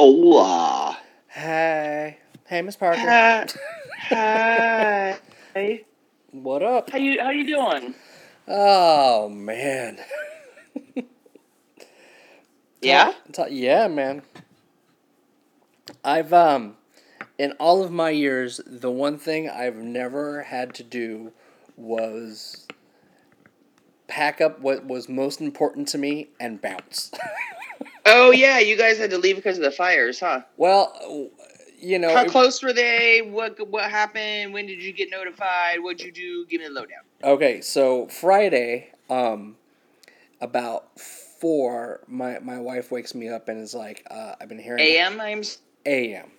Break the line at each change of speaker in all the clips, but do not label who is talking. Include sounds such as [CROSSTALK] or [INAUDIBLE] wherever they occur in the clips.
Hola.
Hey, hey, Miss Parker.
Hi. Hi.
What up?
How you how you doing?
Oh man. [LAUGHS]
Yeah?
Ta- yeah, man. I've um, in all of my years, the one thing I've never had to do was pack up what was most important to me and bounce. [LAUGHS]
Oh yeah, you guys had to leave because of the fires, huh?
well, you know,
How
it-
close were they? What what happened? When did you get notified? What'd you do? Give me the lowdown.
Okay, so Friday, um, about four, my my wife wakes me up and is like, uh, "I've been hearing
AM, I'm
A.M.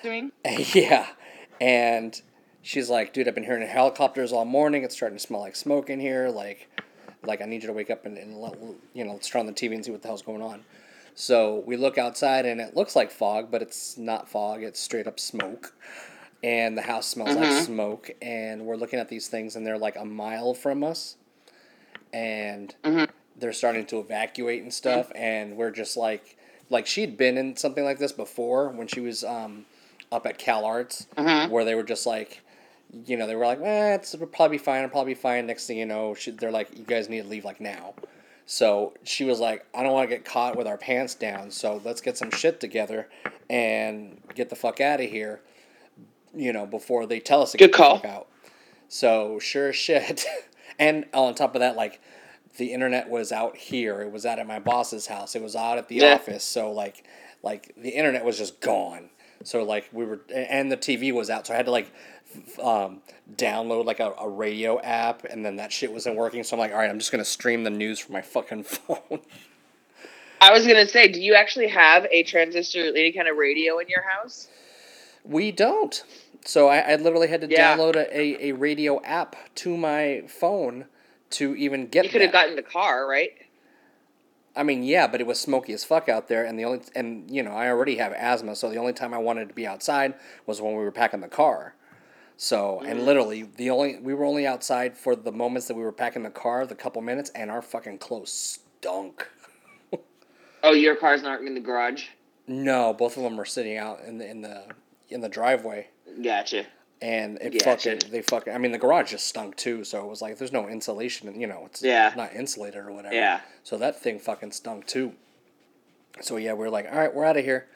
assuming. [LAUGHS]
yeah, and she's like, "Dude, I've been hearing helicopters all morning. It's starting to smell like smoke in here. Like, like I need you to wake up and, and let, you know, let's turn on the TV and see what the hell's going on." So we look outside and it looks like fog, but it's not fog. It's straight up smoke. And the house smells like
Mhm.
smoke. And we're looking at these things and they're like a mile from us. And
Mhm.
they're starting to evacuate and stuff. And we're just like, like she'd been in something like this before when she was um, up at Cal Arts,
Mhm.
where they were just like, you know, they were like, eh, it's it'll probably be fine. It'll probably be fine. Next thing you know, she, they're like, you guys need to leave like now. So she was like, I don't want to get caught with our pants down. So let's get some shit together and get the fuck out of here. You know, before they tell us to
Good
get
call.
the fuck out. So sure as shit. [LAUGHS] and on top of that, like the internet was out here. It was out at my boss's house. It was out at the
Yeah.
office. So like, like the internet was just gone. So like we were, and the TV was out. So I had to like um, download like a, a radio app, and then that shit wasn't working. So I'm like, all right, I'm just gonna stream the news from my fucking [LAUGHS] phone.
I was gonna say, do you actually have a transistor, any kind of radio in your house?
we don't. So I, I literally had to
Yeah.
download a, a, a radio app to my phone to even get.
You could have gotten the car, right?
I mean, yeah, but it was smoky as fuck out there, and the only and you know I already have asthma, so the only time I wanted to be outside was when we were packing the car. So and mm. literally the only we were only outside for the moments that we were packing the car, the couple minutes, and our fucking clothes stunk. [LAUGHS]
Oh, your car's not in the garage.
No, both of them are sitting out in the in the in the driveway,
Gotcha.
And it
Gotcha.
fucking they fucking. I mean, the garage just stunk too, so it was like there's no insulation, and you know it's
Yeah.
not insulated or whatever.
Yeah.
So that thing fucking stunk too. So yeah, we're like, all right, we're out of here,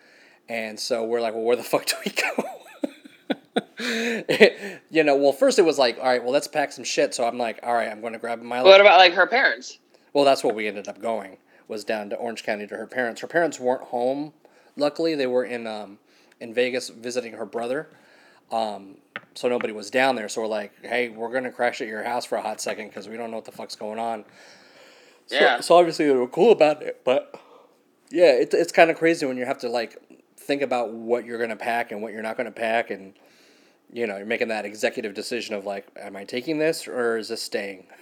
and so we're like, well, where the [LAUGHS] fuck do we go? [LAUGHS] you know, well, first it was like, all right, well, let's pack some shit. So I'm like, all right, I'm going to grab my.
What about like her parents?
Well, that's what we ended up going was down to Orange County to her parents. Her parents weren't home. Luckily, they were in um, in Vegas visiting her brother. Um, so nobody was down there. So we're like, hey, we're gonna crash at your house for a hot second because we don't know what the fuck's going on. So,
Yeah.
So obviously they were cool about it, but yeah, it's it's kind of crazy when you have to like think about what you're gonna pack and what you're not gonna pack, and you know you're making that executive decision of like, am I taking this or is this staying? [LAUGHS]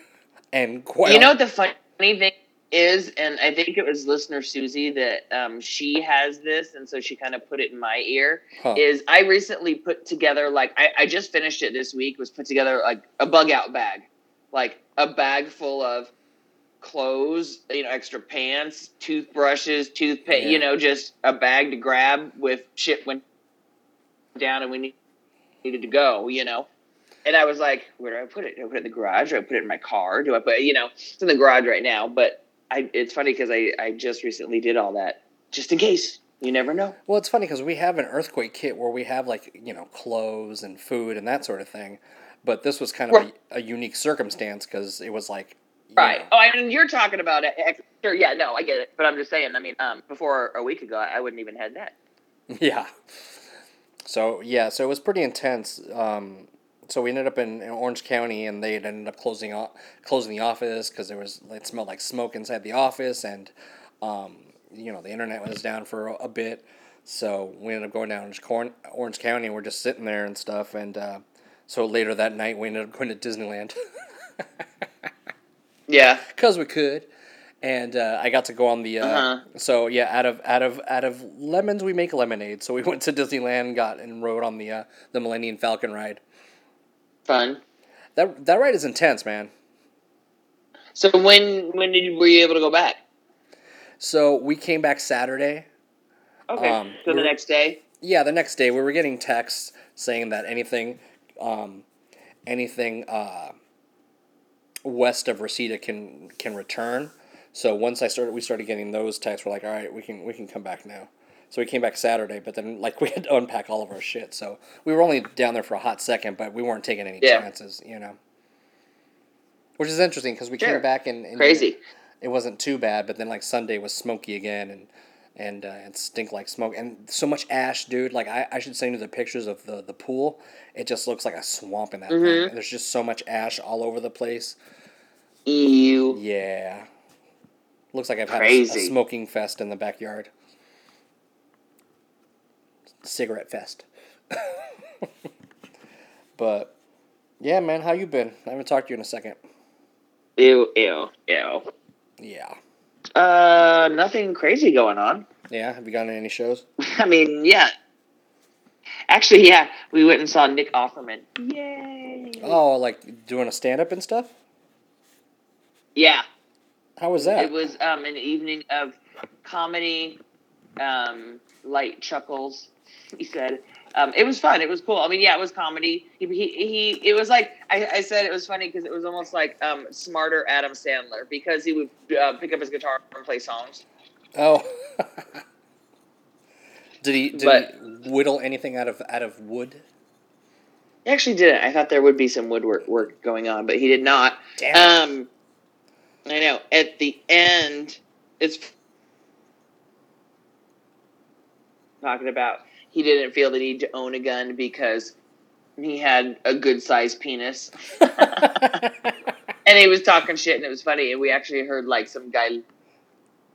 And quite
you know the funny thing is, and I think it was listener Susie that um, she has this, and so she kind of put it in my ear.
Huh.
Is I recently put together like I, I just finished it this week. Was put together like a bug out bag, like a bag full of clothes, you know, extra pants, toothbrushes, toothpaste,
Yeah.
you know, just a bag to grab with shit went down and we need, needed to go, you know. And I was like, where do I put it? Do I put it in the garage? Do I put it in my car? Do I put, you know, it's in the garage right now. But I, it's funny because I, I just recently did all that just in case. You never know.
Well, it's funny because we have an earthquake kit where we have like you know clothes and food and that sort of thing, but this was kind of
Right.
a, a unique circumstance because it was like
Right.
know-
Oh, I mean, you're talking about it. Sure. Yeah. No, I get it. But I'm just saying. I mean, um, before a week ago, I wouldn't even had that. [LAUGHS]
Yeah. So yeah, so it was pretty intense. Um, so we ended up in, in Orange County, and they had ended up closing o- closing the office because there was it smelled like smoke inside the office, and um, you know the internet was down for a, a bit. So we ended up going down to Orange County, and we're just sitting there and stuff. And uh, so later that night, we ended up going to Disneyland [LAUGHS]
Yeah.
because we could. And uh, I got to go on the. Uh,
Uh-huh.
So yeah, out of out of out of lemons we make lemonade. So we [LAUGHS] went to Disneyland, got and rode on the uh, the Millennium Falcon ride.
Fun.
That that ride is intense, man.
So when when did you, were you able to go back?
So we came back Saturday.
Okay.
Um,
so the next day.
Yeah, the next day we were getting texts saying that anything, um, anything uh, west of Reseda can can return. So once I started, we started getting those texts. We're like, all right, we can we can come back now. So we came back Saturday, but then like [LAUGHS] we had to unpack all of our shit. So we were only down there for a hot second, but we weren't taking any
Yeah.
chances, you know. Which is interesting because we
Sure.
came back and, and
Crazy.
it wasn't too bad, but then like Sunday was smoky again and and uh, and stink like smoke and so much ash, dude. Like I, I should send you the pictures of the the pool. It just looks like a swamp in that
Mhm.
thing. There's just so much ash all over the place.
Ew.
Yeah, looks like I've had a, a smoking fest in the backyard. Cigarette fest. [LAUGHS] but yeah, man, how you been? I haven't talked to you in a second.
Ew. Ew. Ew.
Yeah,
Uh, nothing crazy going on.
yeah. Have you gone to any shows? [LAUGHS]
I mean, yeah. Actually, yeah, we went and saw Nick Offerman. Yay!
Oh, like doing a stand up and stuff.
Yeah,
How was that?
it was um, an evening of comedy, um, light chuckles. He said um, it was fun. It was cool. I mean, yeah, it was comedy. He he, he it was like I, I said it was funny because it was almost like um, smarter Adam Sandler because he would uh, pick up his guitar and play songs.
Oh. [LAUGHS] did he did
But-
he whittle anything out of out of wood?
He actually didn't. I thought there would be some woodwork work going on, but he did not.
Damn.
Um, I know. At the end, it's talking about he didn't feel the need to own a gun because he had a good sized penis, [LAUGHS] and he was talking shit, and it was funny. And we actually heard like some guy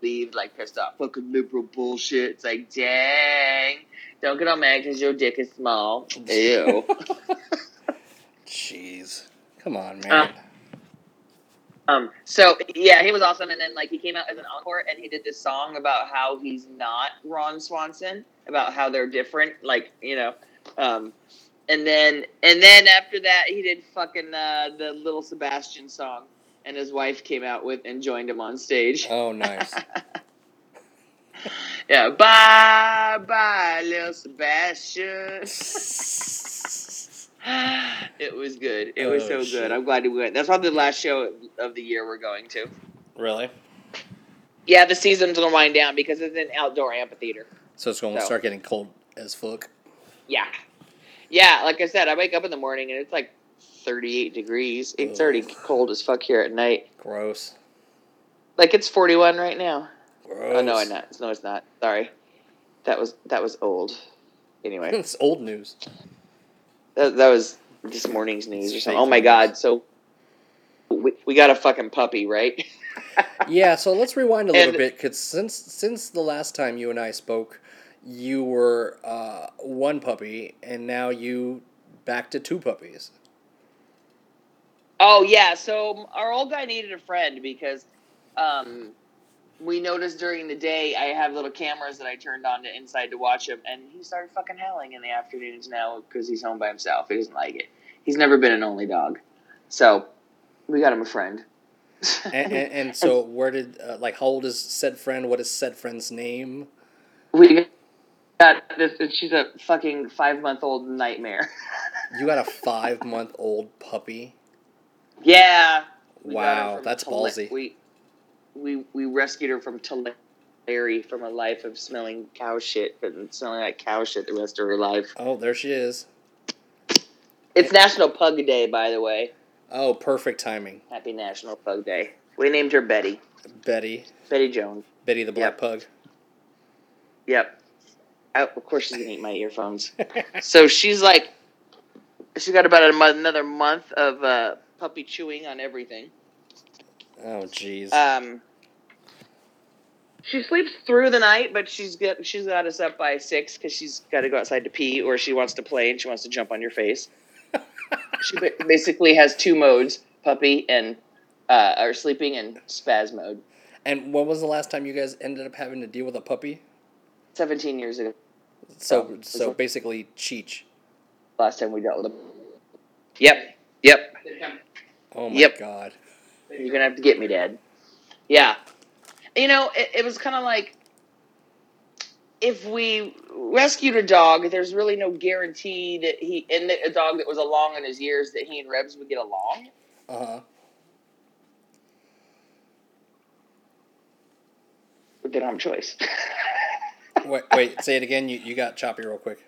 leave, like pissed off, fucking liberal bullshit. It's like, dang, don't get all mad because your dick is small. Ew. [LAUGHS]
Jeez. Come on, man.
Uh, Um, so yeah, he was awesome, and then like he came out as an encore, and he did this song about how he's not Ron Swanson, about how they're different, like you know, um, and then and then after that, he did fucking uh, the little Sebastian song, and his wife came out with and joined him on stage.
oh, nice. [LAUGHS]
yeah, bye bye, little Sebastian. [LAUGHS] [SIGHS] it was good. It was
Oh,
so
shit.
good. I'm glad we went. That's probably the last show of the year we're going to.
really?
Yeah, the season's gonna wind down because it's an outdoor amphitheater.
So it's going to
No.
start getting cold as fuck.
Yeah, yeah. Like I said, I wake up in the morning and it's like 38 degrees. It's already cold as fuck here at night.
Gross.
Like it's 41 right now.
Gross.
Oh no, I'm not. No, it's not. Sorry, that was that was old. Anyway, [LAUGHS]
it's old news.
That, that was this morning's news or something. Oh my god! So we, we got a fucking puppy, right? [LAUGHS]
Yeah, so let's rewind a little
And-
bit because since since the last time you and I spoke, you were uh, one puppy, and now you back to two puppies.
Oh yeah, so our old guy needed a friend because um, we noticed during the day I have little cameras that I turned on to inside to watch him, and he started fucking howling in the afternoons now because he's home by himself. He doesn't like it. He's never been an only dog, so we got him a friend.
And, and, [LAUGHS] and so, where did uh, like how old is said friend? What is said friend's name?
we got this. She's a fucking five month old nightmare. [LAUGHS]
You got a five month old puppy.
yeah.
Wow, that's ballsy.
We we we rescued her from Tulare from a life of smelling cow shit and smelling like cow shit the rest of her life.
Oh, there she is.
It's National Pug Day, by the way.
Oh, perfect timing.
Happy National Pug Day. We named her Betty.
Betty,
Betty Jones.
Betty the black
Yep.
pug.
Yep. Oh, of course she's gonna eat my earphones. [LAUGHS] so she's like, she's got about a month, another month of uh, puppy chewing on everything.
Oh, jeez.
Um, she sleeps through the night, but she's got she's got us up by six because she's got to go outside to pee, or she wants to play and she wants to jump on your face. [LAUGHS] she basically has two modes: puppy and uh, or sleeping and spaz mode.
and when was the last time you guys ended up having to deal with a puppy?
Seventeen years ago,
So,
Oh,
so
okay.
basically, Cheech.
last time we dealt with them. Yep, yep.
Oh my
Yep.
god.
You're gonna have to get me, Dad. Yeah. You know, it, it was kind of like if we rescued a dog, there's really no guarantee that he and a dog that was along in his years that he and Rebs would get along.
Uh huh.
But they don't have a choice. [LAUGHS]
Wait, wait. Say it again. You you got choppy real quick.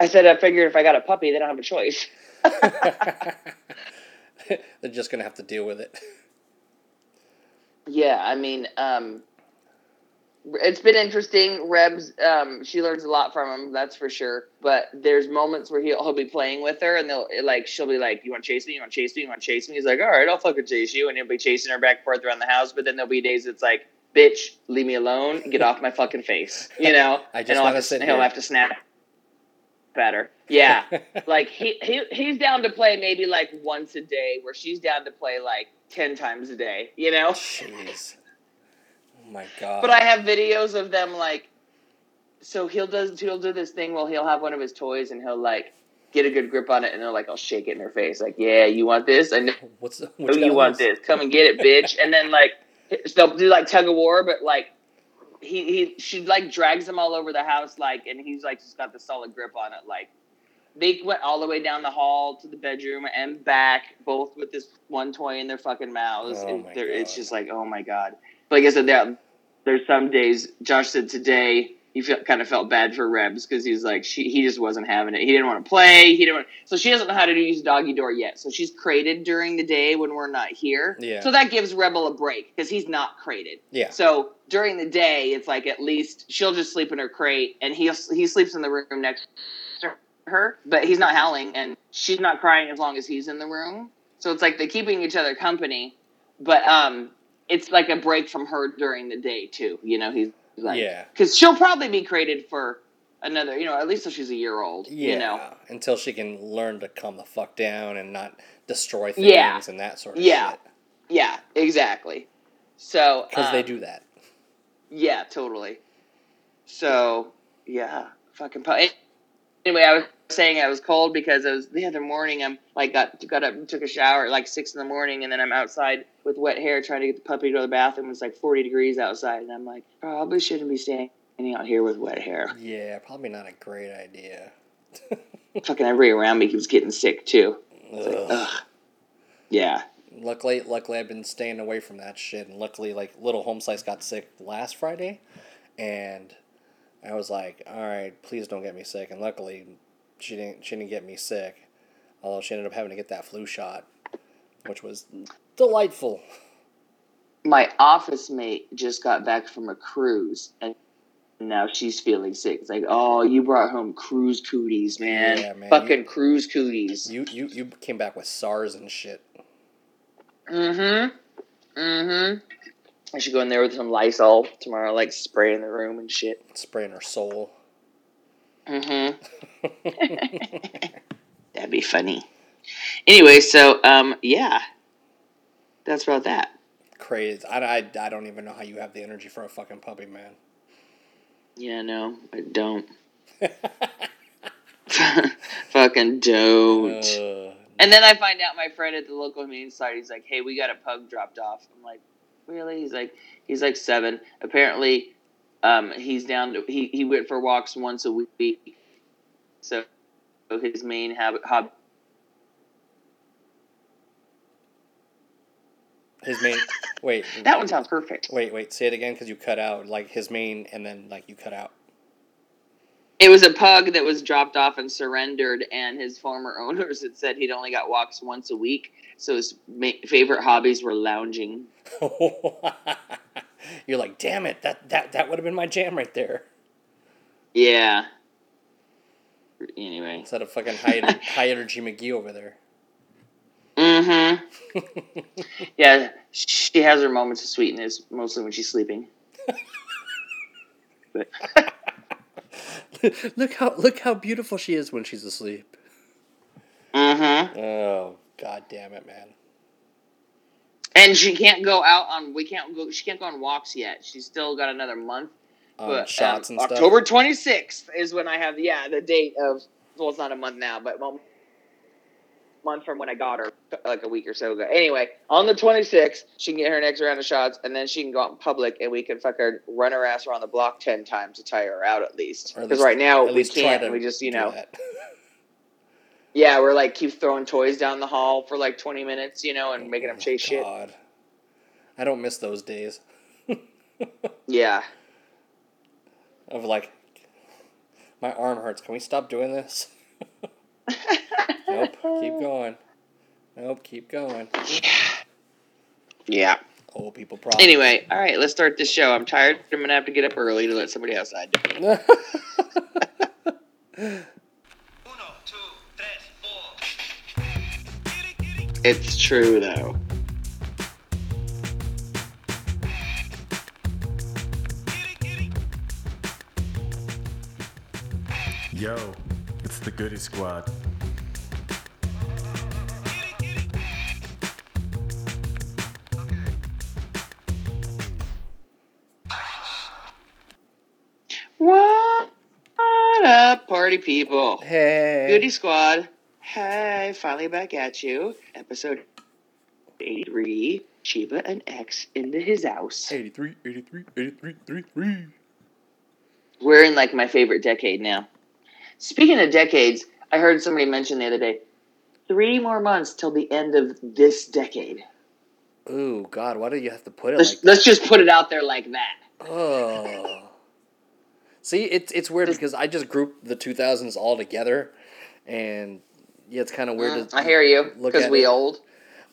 I said I figured if I got a puppy, they don't have a choice. [LAUGHS] [LAUGHS] [LAUGHS]
They're just gonna have to deal with it.
Yeah, I mean, um, it's been interesting. Rebs, um, she learns a lot from him, that's for sure. But there's moments where he'll, he'll be playing with her, and they'll like she'll be like, "You want to chase me? You want to chase me? You want to chase me?" He's like, "All right, I'll fucking chase you," and he'll be chasing her back and forth around the house. But then there'll be days it's like, "Bitch, leave me alone. Get off my fucking face," you [LAUGHS] know.
I just
and
wanna
have to,
sit
he'll
here.
have to snap at her. Yeah, [LAUGHS] like he, he he's down to play maybe like once a day, where she's down to play like ten times a day. You know.
Jeez. Oh my god.
But I have videos of them like, so he'll does he'll do this thing. Well, he'll have one of his toys and he'll like get a good grip on it, and they'll like I'll shake it in her face, like, yeah, you want this? I know
What's oh, what
you want this. Come and get it, bitch. and then like they'll do like tug of war, but like he he she like drags him all over the house, like, and he's like just got the solid grip on it, like. They went all the way down the hall to the bedroom and back, both with this one toy in their fucking mouths.
Oh
and it's just like, oh my god. Like I said, there, there's some days. Josh said today he felt, kind of felt bad for Rebs because he's like she he just wasn't having it. He didn't want to play. He didn't. Want, so she doesn't know how to use doggy door yet. So she's crated during the day when we're not here.
Yeah.
So that gives Rebel a break because he's not crated.
Yeah.
So during the day, it's like at least she'll just sleep in her crate, and he he sleeps in the room next to her, but he's not howling, and she's not crying as long as he's in the room. So it's like they're keeping each other company, but um, it's like a break from her during the day too. You know, he's like,
Yeah.
because she'll probably be created for another, you know, at least till she's a year old.
Yeah.
You know,
Until she can learn to calm the fuck down and not destroy things
Yeah.
and that sort of
Yeah.
shit.
yeah, exactly. So
Because they
um,
do that.
Yeah, totally. So yeah, fucking. Po- anyway, I was saying I was cold because I was the other morning. I'm like got got up and took a shower at like six in the morning, and then I'm outside with wet hair trying to get the puppy to go to the bathroom. It's like 40 degrees outside, and I'm like, probably shouldn't be standing out here with wet hair.
Yeah, probably not a great idea. [LAUGHS]
fucking everybody around me keeps getting sick too. It's like,
Ugh.
ugh. Yeah.
Luckily, luckily, I've been staying away from that shit. And luckily, like little home slice got sick last Friday, and I was like, "All right, please don't get me sick." And luckily, she didn't. She didn't get me sick, although she ended up having to get that flu shot, which was delightful.
My office mate just got back from a cruise, and now she's feeling sick. It's like, oh, you brought home cruise cooties, man.
Yeah, man.
Fucking cruise cooties.
You you you came back with SARS and shit.
Mm-hmm. Mm-hmm. I should go in there with some Lysol tomorrow, like spray in the room and shit.
Spraying her soul.
Mm-hmm. [LAUGHS] That'd be funny. Anyway, so um, yeah, that's about that.
Crazy. I, I, I don't even know how you have the energy for a fucking puppy, man.
Yeah, no, I don't. [LAUGHS] [LAUGHS] Fucking don't.
Uh,
And then I find out my friend at the local humane society, he's like, "Hey, we got a pug dropped off." I'm like, "Really?" He's like, "He's like seven. Apparently, um, he's down to he he went for walks once a week. So, his main habit hobby
his main. Wait. [LAUGHS]
that one sounds perfect.
Wait, wait. Say it again because you cut out. Like his main, and then like you cut out.
It was a pug that was dropped off and surrendered, and his former [LAUGHS] owners had said he'd only got walks once a week. So his ma- favorite hobbies were lounging. [LAUGHS]
You're like, damn it! That that that would have been my jam right there.
Yeah. Anyway.
Instead of fucking high [LAUGHS] high energy McGee over there.
Mm-hmm. [LAUGHS] Yeah, she has her moments of sweetness, mostly when she's sleeping. [LAUGHS] But
look how look how beautiful she is when she's asleep.
mm-hmm.
Oh god damn it, man.
And she can't go out on. We can't go. She can't go on walks yet. She's still got another month.
Um,
but
shots
um,
and stuff.
October twenty sixth is when I have. Yeah, the date of. Well, it's not a month now, but well, month from when I got her, like a week or so ago. Anyway, on the 26th, she can get her next round of shots, and then she can go out in public, and we can fuck her, run her ass around the block 10 times to tire her out at least. Because right now, we can't. We just, you know. [LAUGHS] yeah, we're like, keep throwing toys down the hall for like 20 minutes, you know, and oh making them chase shit.
Oh I don't miss those days [LAUGHS]
Yeah.
of like, my arm hurts. Can we stop doing this? nope. Keep [LAUGHS] going. Nope. Keep going.
Yeah. Yeah.
Old people problem.
Anyway, all right, let's start this show. I'm tired. I'm gonna have to get up early to let somebody outside [LAUGHS] It's true though.
Yo, it's the Goody Squad.
What up, party people?
hey.
Goody Squad. Hey, finally back at you. Episode 83. Cheeba and X into his house.
83, 83, 83, 83.
We're in like my favorite decade now. Speaking of decades, I heard somebody mention the other day three more months till the end of this decade.
Ooh, God, why do you have to put it
Let's,
like
let's just put it out there like that.
Oh. See, it's it's weird because I just grouped the 2000s all together, and yeah, it's kind of weird.
Mm,
to,
I hear you because we
it.
old,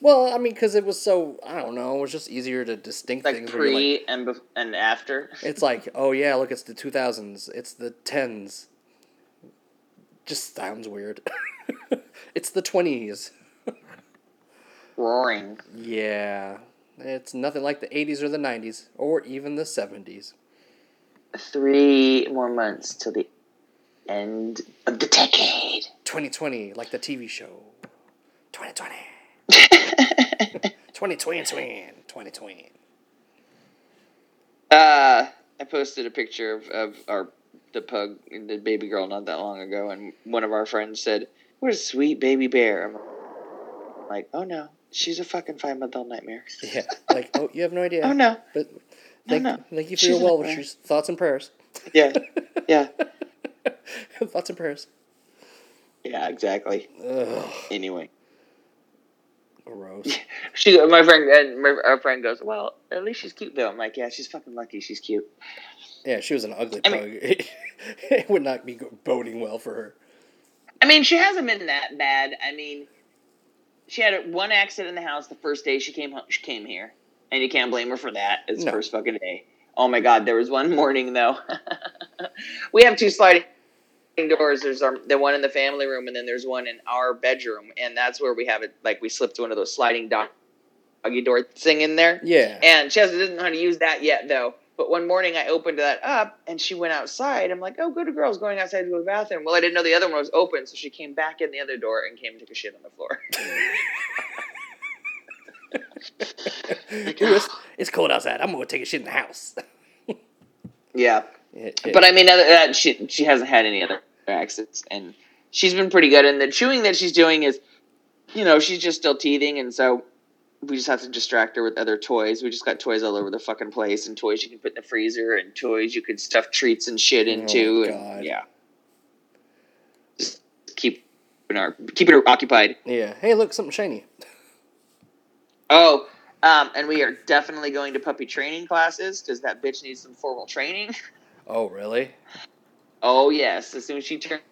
Well, I mean, because it was so I don't know, it was just easier to distinct
like
things.
pre and bef- and after. [LAUGHS]
it's like, oh yeah, look, it's the 2000s, it's the 10s. Just sounds weird. [LAUGHS] it's the 20s. [LAUGHS]
Roaring.
Yeah, it's nothing like the 80s or the 90s or even the 70s.
Three more months till the end of the decade.
2020, like the TV show. 2020. 2020, [LAUGHS] 2020.
Uh, I posted a picture of, of our the pug, the baby girl, not that long ago, and one of our friends said, "What a sweet baby bear." I'm like, "Oh no, she's a fucking five month old nightmare." [LAUGHS]
Yeah, like oh, you have no idea. [LAUGHS]
Oh no,
But thank,
no.
thank you for
She's
your well wishes, thoughts and prayers.
yeah, yeah, [LAUGHS]
thoughts and prayers.
yeah, exactly.
Ugh,
Anyway,
gross. [LAUGHS]
she, my friend, and my, our friend goes, "Well, at least she's cute though." I'm like, "Yeah, she's fucking lucky. She's cute."
Yeah, she was an ugly
I
pug.
mean- [LAUGHS]
it would not be boding well for her.
I mean, she hasn't been that bad. I mean, she had one accident in the house the first day she came home, she came here, and you can't blame her for that. It's
No.
first fucking day. Oh my god, there was one morning though. we have two sliding doors. There's our, the one in the family room, and then there's one in our bedroom, and that's where we have it. Like we slipped one of those sliding dog- doggy door thing in there.
Yeah.
And Chelsea doesn't know how to use that yet, though. But one morning I opened that up and she went outside. I'm like, oh, good girl's going outside to go to the bathroom. Well, I didn't know the other one was open, so she came back in the other door and came and took a shit on the floor.
Ooh, it's, it's cold outside. I'm gonna take a shit in the house.
yeah. [LAUGHS]
It- it-
But I mean, that, she, she hasn't had any other accidents. And she's been pretty good. And the chewing that she's doing is, you know, she's just still teething. And so we just have to distract her with other toys. We just got toys all over the fucking place and toys you can put in the freezer and toys you could stuff treats and shit
Oh,
into.
God.
and yeah. Just keep her, keeping her occupied.
yeah. Hey, look, something shiny.
Oh, um, and we are definitely going to puppy training classes because that bitch needs some formal training.
Oh, really?
Oh yes, as soon as she turns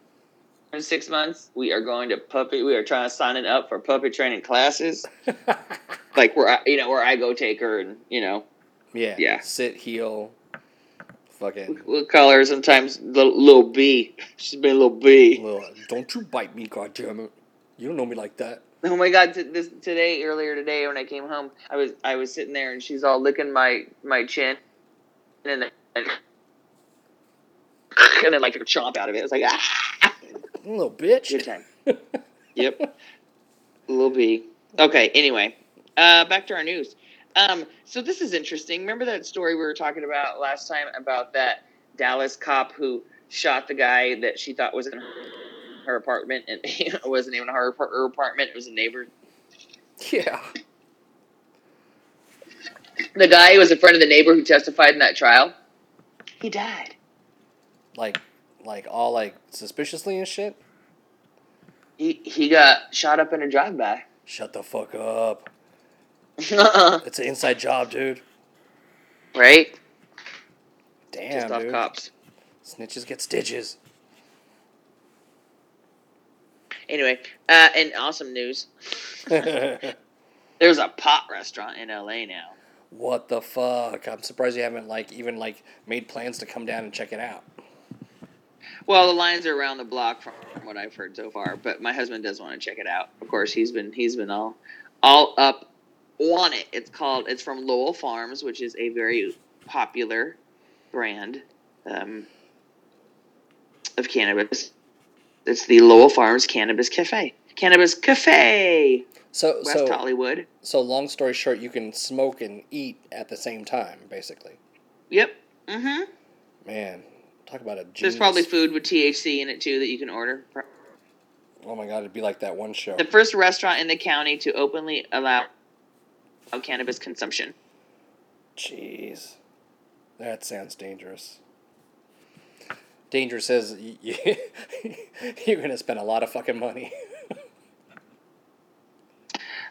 six months, we are going to puppy. We are trying to sign it up for puppy training classes, [LAUGHS] like where I, you know where I go take her and you know
yeah.
Yeah.
Sit, heel. Fucking.
we'll call her sometimes little, little B. [LAUGHS] She's been a little B.
Well, don't you bite me, goddammit. You don't know me like that.
Oh my god! T- this today earlier today when I came home, I was I was sitting there and she's all licking my my chin, and then and, [LAUGHS] then like took a chomp out of it. It was like ah.
Little bitch.
Good time. [LAUGHS] yep. Little B. Okay, anyway. Uh, back to our news. Um, so this is interesting. Remember that story we were talking about last time about that Dallas cop who shot the guy that she thought was in her apartment, and [LAUGHS] it wasn't even her, her apartment. It was a neighbor.
Yeah.
The guy who was a friend of the neighbor who testified in that trial. He died.
Like, like all like suspiciously and shit.
He he got shot up in a drive-by.
Shut the fuck up. [LAUGHS] It's an inside job, dude. Right? Damn,
Just off
dude.
cops.
Snitches get stitches.
Anyway, uh, and awesome news. [LAUGHS] There's a pot restaurant in LA now.
what the fuck? I'm surprised you haven't like even like made plans to come down and check it out.
Well, the lines are around the block from what I've heard so far, but my husband does want to check it out. Of course, he's been he's been all all up on it. It's called it's from Lowell Farms, which is a very popular brand um, of cannabis. It's the Lowell Farms Cannabis Cafe. Cannabis Cafe,
So
West
so
Hollywood.
so long story short, you can smoke and eat at the same time, basically.
Yep. Mm-hmm.
Man, talk about a genius.
There's probably food with THC in it too that you can order.
Oh my god, it'd be like that one show.
The first restaurant in the county to openly allow cannabis consumption.
Jeez, that sounds dangerous. Dangerous says y- y- [LAUGHS] you're gonna spend a lot of fucking money.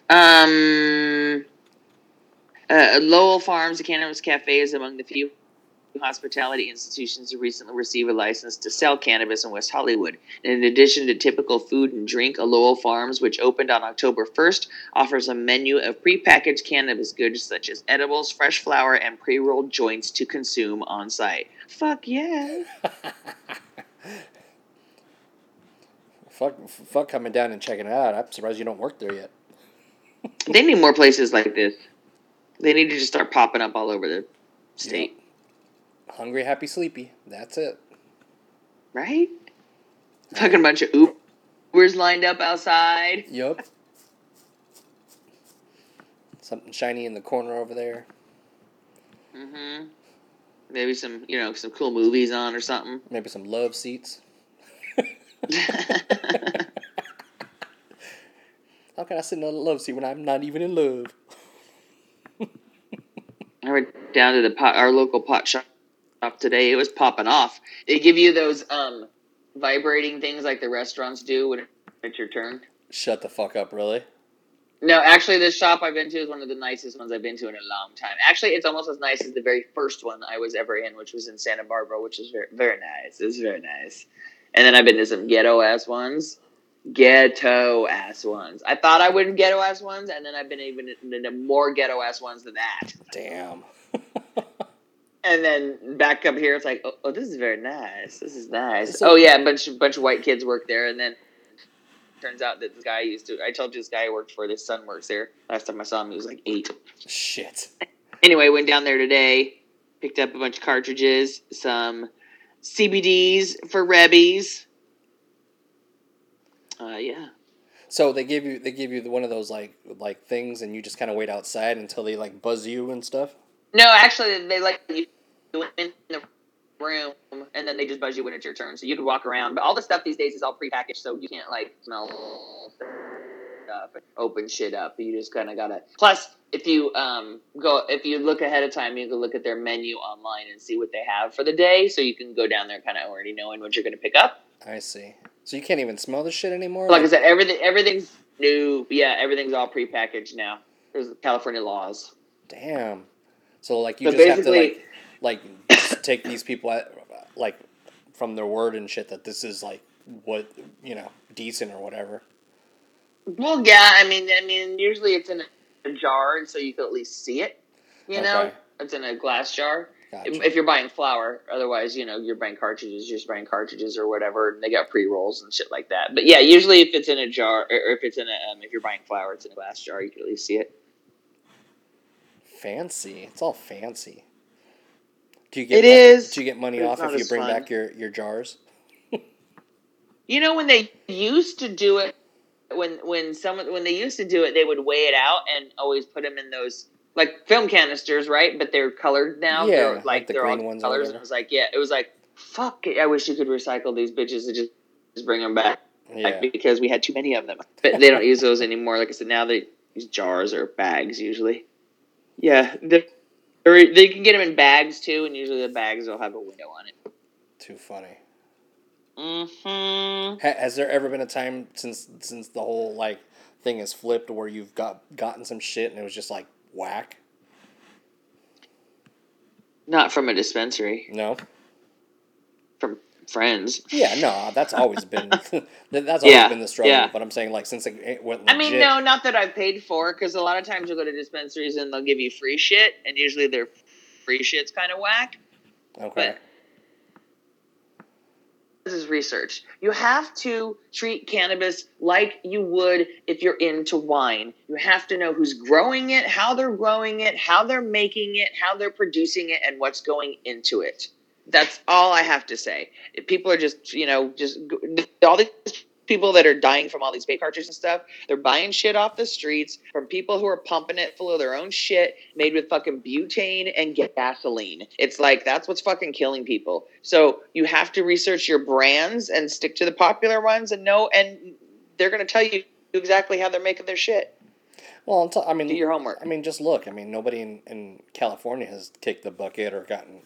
Um, uh, Lowell Farms, a cannabis cafe, is among the few hospitality institutions to recently receive a license to sell cannabis in West Hollywood. And In addition to typical food and drink, a Lowell Farms, which opened on October 1st, offers a menu of prepackaged cannabis goods such as edibles, fresh flower, and pre rolled joints to consume on site. Fuck yeah. [LAUGHS]
fuck, fuck coming down and checking it out. I'm surprised you don't work there yet.
They need more places like this. They need to just start popping up all over the state.
Hungry, happy, sleepy. That's it.
Right? Fucking bunch of Ubers lined up outside.
Yup. Something shiny in the corner over there.
hmm Maybe some, you know, some cool movies on or something. [LAUGHS]
Maybe some love seats. [LAUGHS] How can I sit in a love seat when I'm not even in love? [LAUGHS]
I went down to the pot, our local pot shop today. It was popping off. They give you those um vibrating things like the restaurants do when it's your turn.
Shut the fuck up, really?
No, actually, this shop I've been to is one of the nicest ones I've been to in a long time. Actually, it's almost as nice as the very first one I was ever in, which was in Santa Barbara, which is very, very nice. It's very nice. And then I've been to some ghetto ass ones, ghetto ass ones. I thought I wouldn't ghetto ass ones, and then I've been even into more ghetto ass ones than that.
Damn. [LAUGHS]
And then back up here, it's like, oh, oh this is very nice. This is nice.
So-
oh yeah, a bunch bunch of white kids work there, and then turns out that this guy used to. I told you this guy I worked for. This son works there. Last time I saw him, he was like eight.
Shit.
Anyway, went down there today, picked up a bunch of cartridges, some CBDs for Rebbies. Uh, yeah.
So they give you they give you the- one of those like like things, and you just kind of wait outside until they like buzz you and stuff.
No, actually, they like you in the room, and then they just buzz you when it's your turn, so you can walk around. But all the stuff these days is all prepackaged, so you can't like smell stuff and open shit up. You just kind of gotta. Plus, if you um go, if you look ahead of time, you can look at their menu online and see what they have for the day, so you can go down there kind of already knowing what you're gonna pick up.
I see. So you can't even smell the shit anymore.
Like I said, everything everything's new. Yeah, everything's all prepackaged now. There's California laws.
Damn. So like you
So
just have to like like take these people at, like from their word and shit that this is like what you know decent or whatever.
Well, yeah, I mean, I mean, usually it's in a jar, and so you can at least see it. You know, it's in a glass jar.
Gotcha.
If, if you're buying flower, otherwise, you know, you're buying cartridges, you're just buying cartridges or whatever. And they got pre rolls and shit like that. But yeah, usually if it's in a jar, or if it's in a, um, if you're buying flower, it's in a glass jar. You can at least see it.
fancy. It's all fancy. Do you get
It is,
Do you get money off if you bring
fun.
back your your jars? [LAUGHS]
You know, when they used to do it, when when someone when they used to do it, they would weigh it out and always put them in those like film canisters, right? But they're colored now.
Yeah,
they're,
like
like,
the
they're
green
all
ones
colors. And it was like, yeah, it was like, fuck it. I wish you could recycle these bitches and just just bring them back.
Yeah.
because we had too many of them. But they don't use those anymore. Like I said, now they use jars or bags usually. Yeah, they're- or they can get them in bags too, and usually the bags will have a window on it.
Too funny.
Mm-hmm.
Ha- has there ever been a time since since the whole like thing has flipped where you've got gotten some shit and it was just like whack?
Not from a dispensary,
No.
From friends.
Yeah, no, that's always [LAUGHS] been [LAUGHS] that's always
Yeah,
been the struggle.
yeah.
But I'm saying like since it, it went
I mean, no, not that I've paid for, because a lot of times you go to dispensaries and they'll give you free shit, and usually their free shit's kind of whack.
Okay.
This is research. You have to treat cannabis like you would if you're into wine. You have to know who's growing it, how they're growing it, how they're making it, how they're producing it, and what's going into it. That's all I have to say. People are just, you know, just all these people that are dying from all these vape cartridges and stuff, they're buying shit off the streets from people who are pumping it full of their own shit made with fucking butane and gasoline. It's like that's what's fucking killing people. So you have to research your brands and stick to the popular ones and know and they're going to tell you exactly how they're making their shit.
Well, I mean,
Do your homework.
I mean, just look. I mean, nobody in, in California has kicked the bucket or gotten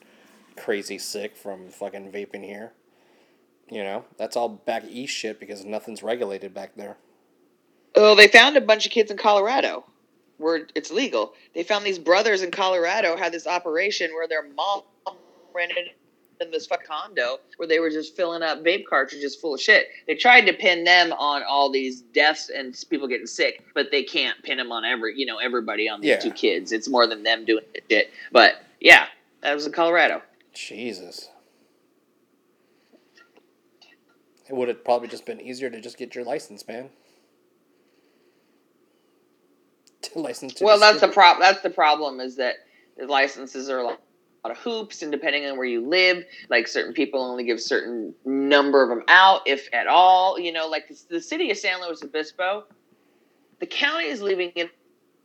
crazy sick from fucking vaping here. You know, that's all back east shit because nothing's regulated back there.
Oh, they found a bunch of kids in Colorado where it's legal. They found these brothers in Colorado had this operation where their mom rented in this fuck condo where they were just filling up vape cartridges full of shit. They tried to pin them on all these deaths and people getting sick, but they can't pin them on every, you know, everybody on these
Yeah.
two kids. It's more than them doing the shit. But yeah, that was in Colorado.
Jesus. It would have probably just been easier to just get your license, man. [LAUGHS] To license to
well, that's the prop. That's the problem is that the licenses are a lot, of hoops, and depending on where you live, like certain people only give certain number of them out, if at all. You know, like the, the city of San Luis Obispo, the county is leaving it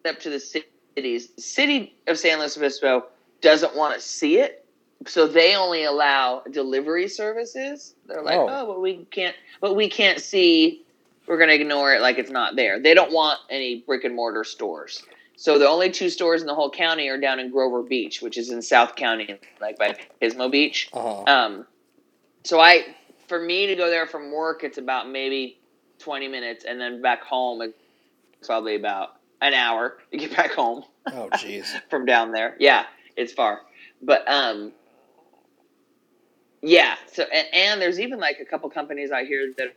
up to the cities. The city of San Luis Obispo doesn't want to see it, so they only allow delivery services. They're like,
Oh.
oh, but we can't, but we can't see. We're gonna ignore it like it's not there. They don't want any brick and mortar stores. So the only two stores in the whole county are down in Grover Beach, which is in South County, like by Pismo Beach.
Uh-huh.
Um, so I, for me to go there from work, it's about maybe twenty minutes, and then back home, it's probably about an hour to get back home
oh, jeez. [LAUGHS]
from down there. Yeah, it's far, but um, yeah. So and, and there's even like a couple companies out here that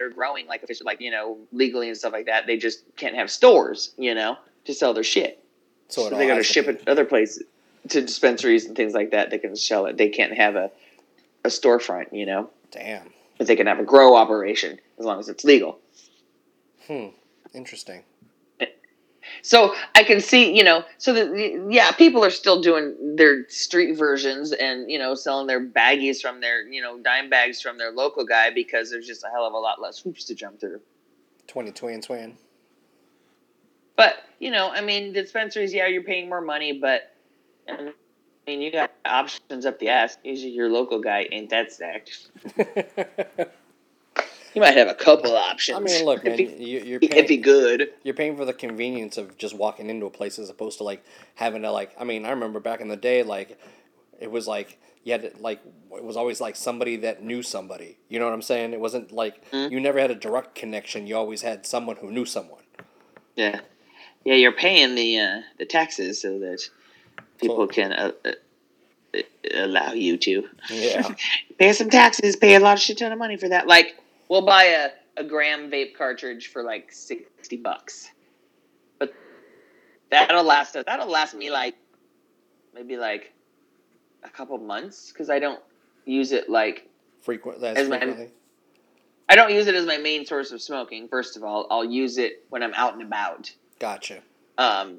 are growing like officially, like you know, legally and stuff like that. They just can't have stores, you know, to sell their shit.
So,
So, they got to ship it other places to dispensaries and things like that. They can sell it. They can't have a a storefront, you know,
Damn.
but they can have a grow operation as long as it's legal.
Hmm. Interesting.
So I can see, you know, so the, yeah, people are still doing their street versions and you know selling their baggies from their you know dime bags from their local guy because there's just a hell of a lot less hoops to jump through.
20 twin twin.
But you know, I mean, dispensaries, yeah, you're paying more money, but I mean, you got options up the ass. Usually, your local guy ain't that stacked. [LAUGHS] You might have a couple options.
I mean, look, [LAUGHS] man,
if he,
you, you're
if
paying,
he good.
you're paying for the convenience of just walking into a place as opposed to like having to like. I mean, I remember back in the day, like it was like you had to, like it was always like somebody that knew somebody. You know what I'm saying? It wasn't like
Mm-hmm.
you never had a direct connection. You always had someone who knew someone.
Yeah, yeah, you're paying the uh, the taxes so that people
So-
can uh, uh, uh, allow you to
Yeah. [LAUGHS]
pay some taxes, pay a lot of shit ton of money for that. Like, we'll buy a, a gram vape cartridge for like sixty bucks, but that'll last us. That'll last me like maybe like a couple months because I don't use it like
Frequent.
As my-
frequently.
I don't use it as my main source of smoking. First of all, I'll use it when I'm out and about.
Gotcha.
Um,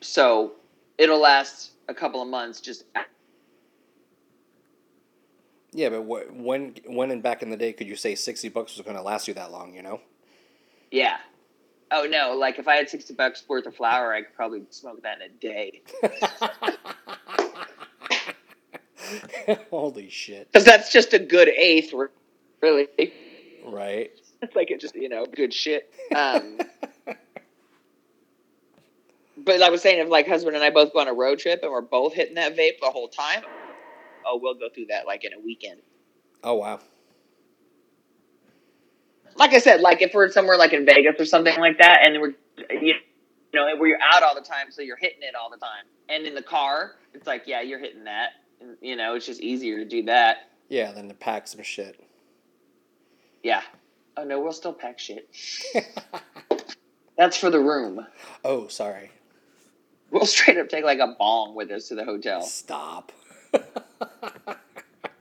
so it'll last a couple of months. Just
Yeah, but wh- when when and back in the day could you say sixty bucks was going to last you that long? You know.
yeah. Oh no! Like if I had sixty bucks worth of flower, I could probably smoke that in a day. [LAUGHS]
Holy shit.
Because that's just a good eighth, really.
Right.
It's like it just you know good shit. Um, [LAUGHS] but like I was saying, if like husband and I both go on a road trip and we're both hitting that vape the whole time, oh, we'll go through that like in a weekend.
oh wow.
Like I said, like if we're somewhere like in Vegas or something like that, and we're you know where you're out all the time, so you're hitting it all the time, and in the car, it's like yeah, you're hitting that. And, you know, it's just easier to do that.
Yeah. Then to pack some shit.
Yeah. Oh no, we'll still pack shit. [LAUGHS] That's for the room.
oh, sorry.
We'll [LAUGHS] straight up take like a bong with us to the hotel.
Stop.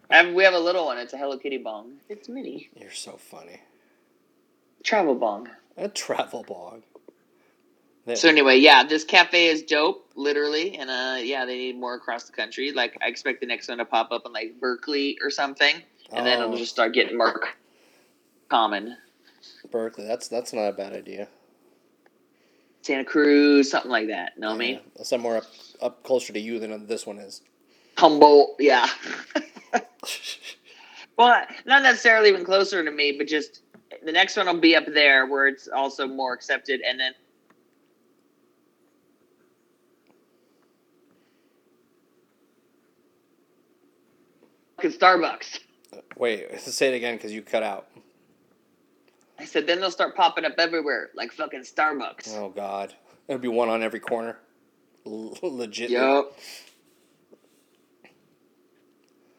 And we have a little one. It's a Hello Kitty bong. It's mini.
You're so funny.
Travel bong.
A travel bog. There-
So anyway, yeah, this cafe is dope, literally, and uh, yeah, they need more across the country. Like, I expect the next one to pop up in like Berkeley or something, and then it'll
Oh.
just start getting more common.
Berkeley. That's that's not a bad idea.
Santa Cruz, something like that. Know me?
Yeah, somewhere up up closer to you than this one is.
Humboldt, yeah. [LAUGHS] well, not necessarily even closer to me, but just the next one will be up there where it's also more accepted, and then. Fucking Starbucks.
Wait, say it again because you cut out.
I said, then they'll start popping up everywhere, like fucking Starbucks.
Oh God, there'll be one on every corner. L- legit.
Yup.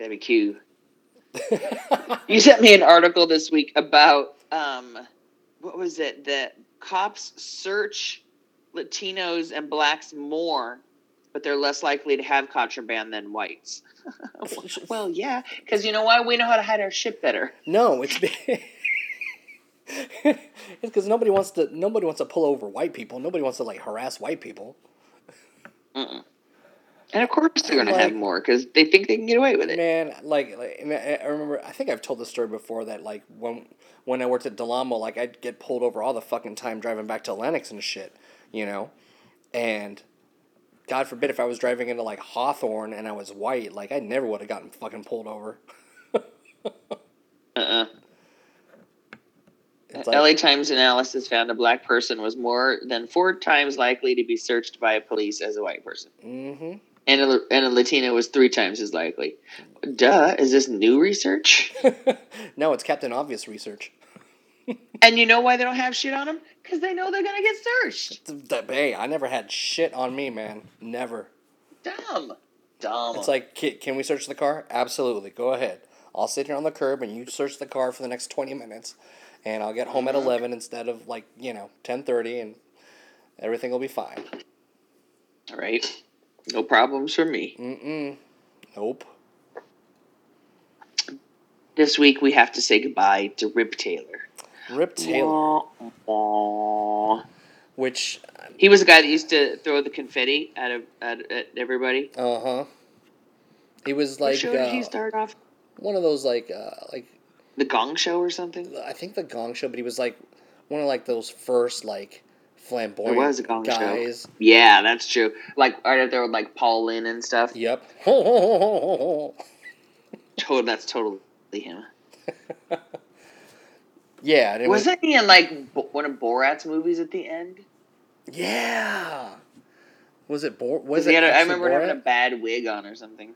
Be cute. You sent me an article this week about um, what was it? That cops search Latinos and blacks more, but they're less likely to have contraband than whites. [LAUGHS] [LAUGHS] well, yeah, because you know why? We know how to hide our shit better.
No, it's [LAUGHS] it's because nobody wants to. Nobody wants to pull over white people. Nobody wants to like harass white people.
Mm-mm. And of course, they're gonna have more because they think they can get away with it.
Man, like, like I remember. I think I've told this story before that like when when I worked at Del Amo, like I'd get pulled over all the fucking time driving back to Lennox and shit, you know, and. God forbid if I was driving into like Hawthorne and I was white, like I never would have gotten fucking pulled over.
Uh-uh. [LAUGHS]
It's
LA
like,
Times analysis found a black person was more than four times likely to be searched by police as a white person,
mm-hmm.
And a, and a Latino was three times as likely. Duh, is this new research? [LAUGHS]
no, it's Captain Obvious research. [LAUGHS]
and you know why they don't have shit on them? Because they know they're gonna get searched.
Hey, I never had shit on me, man. Never.
Dumb, dumb.
It's like, "Ki- can we search the car? Absolutely. Go ahead. I'll sit here on the curb and you search the car for the next 20 minutes. And I'll get home at 11 instead of like, you know, 10:30 and everything will be fine.
all right, no problems for me.
Mm-mm. Nope.
This week we have to say goodbye to Rip Taylor.
Rip Taylor, which
He was a guy that used to throw the confetti at, a, at, at everybody.
uh-huh. He was like
did he
uh,
start off?
one of those like uh like
The Gong Show or something?
I think the Gong Show, but he was like one of like those first like flamboyant
There was a Gong Show.
guys.
Yeah, that's true. Like right up there with like Paul Lynde and stuff.
Yep. [LAUGHS]
Total, that's totally him. [LAUGHS]
yeah, it was
Wasn't he in like Bo- one of Borat's movies at the end?
Yeah. Was it Bor? Was
Was
it?
a, I remember having a bad wig on or something.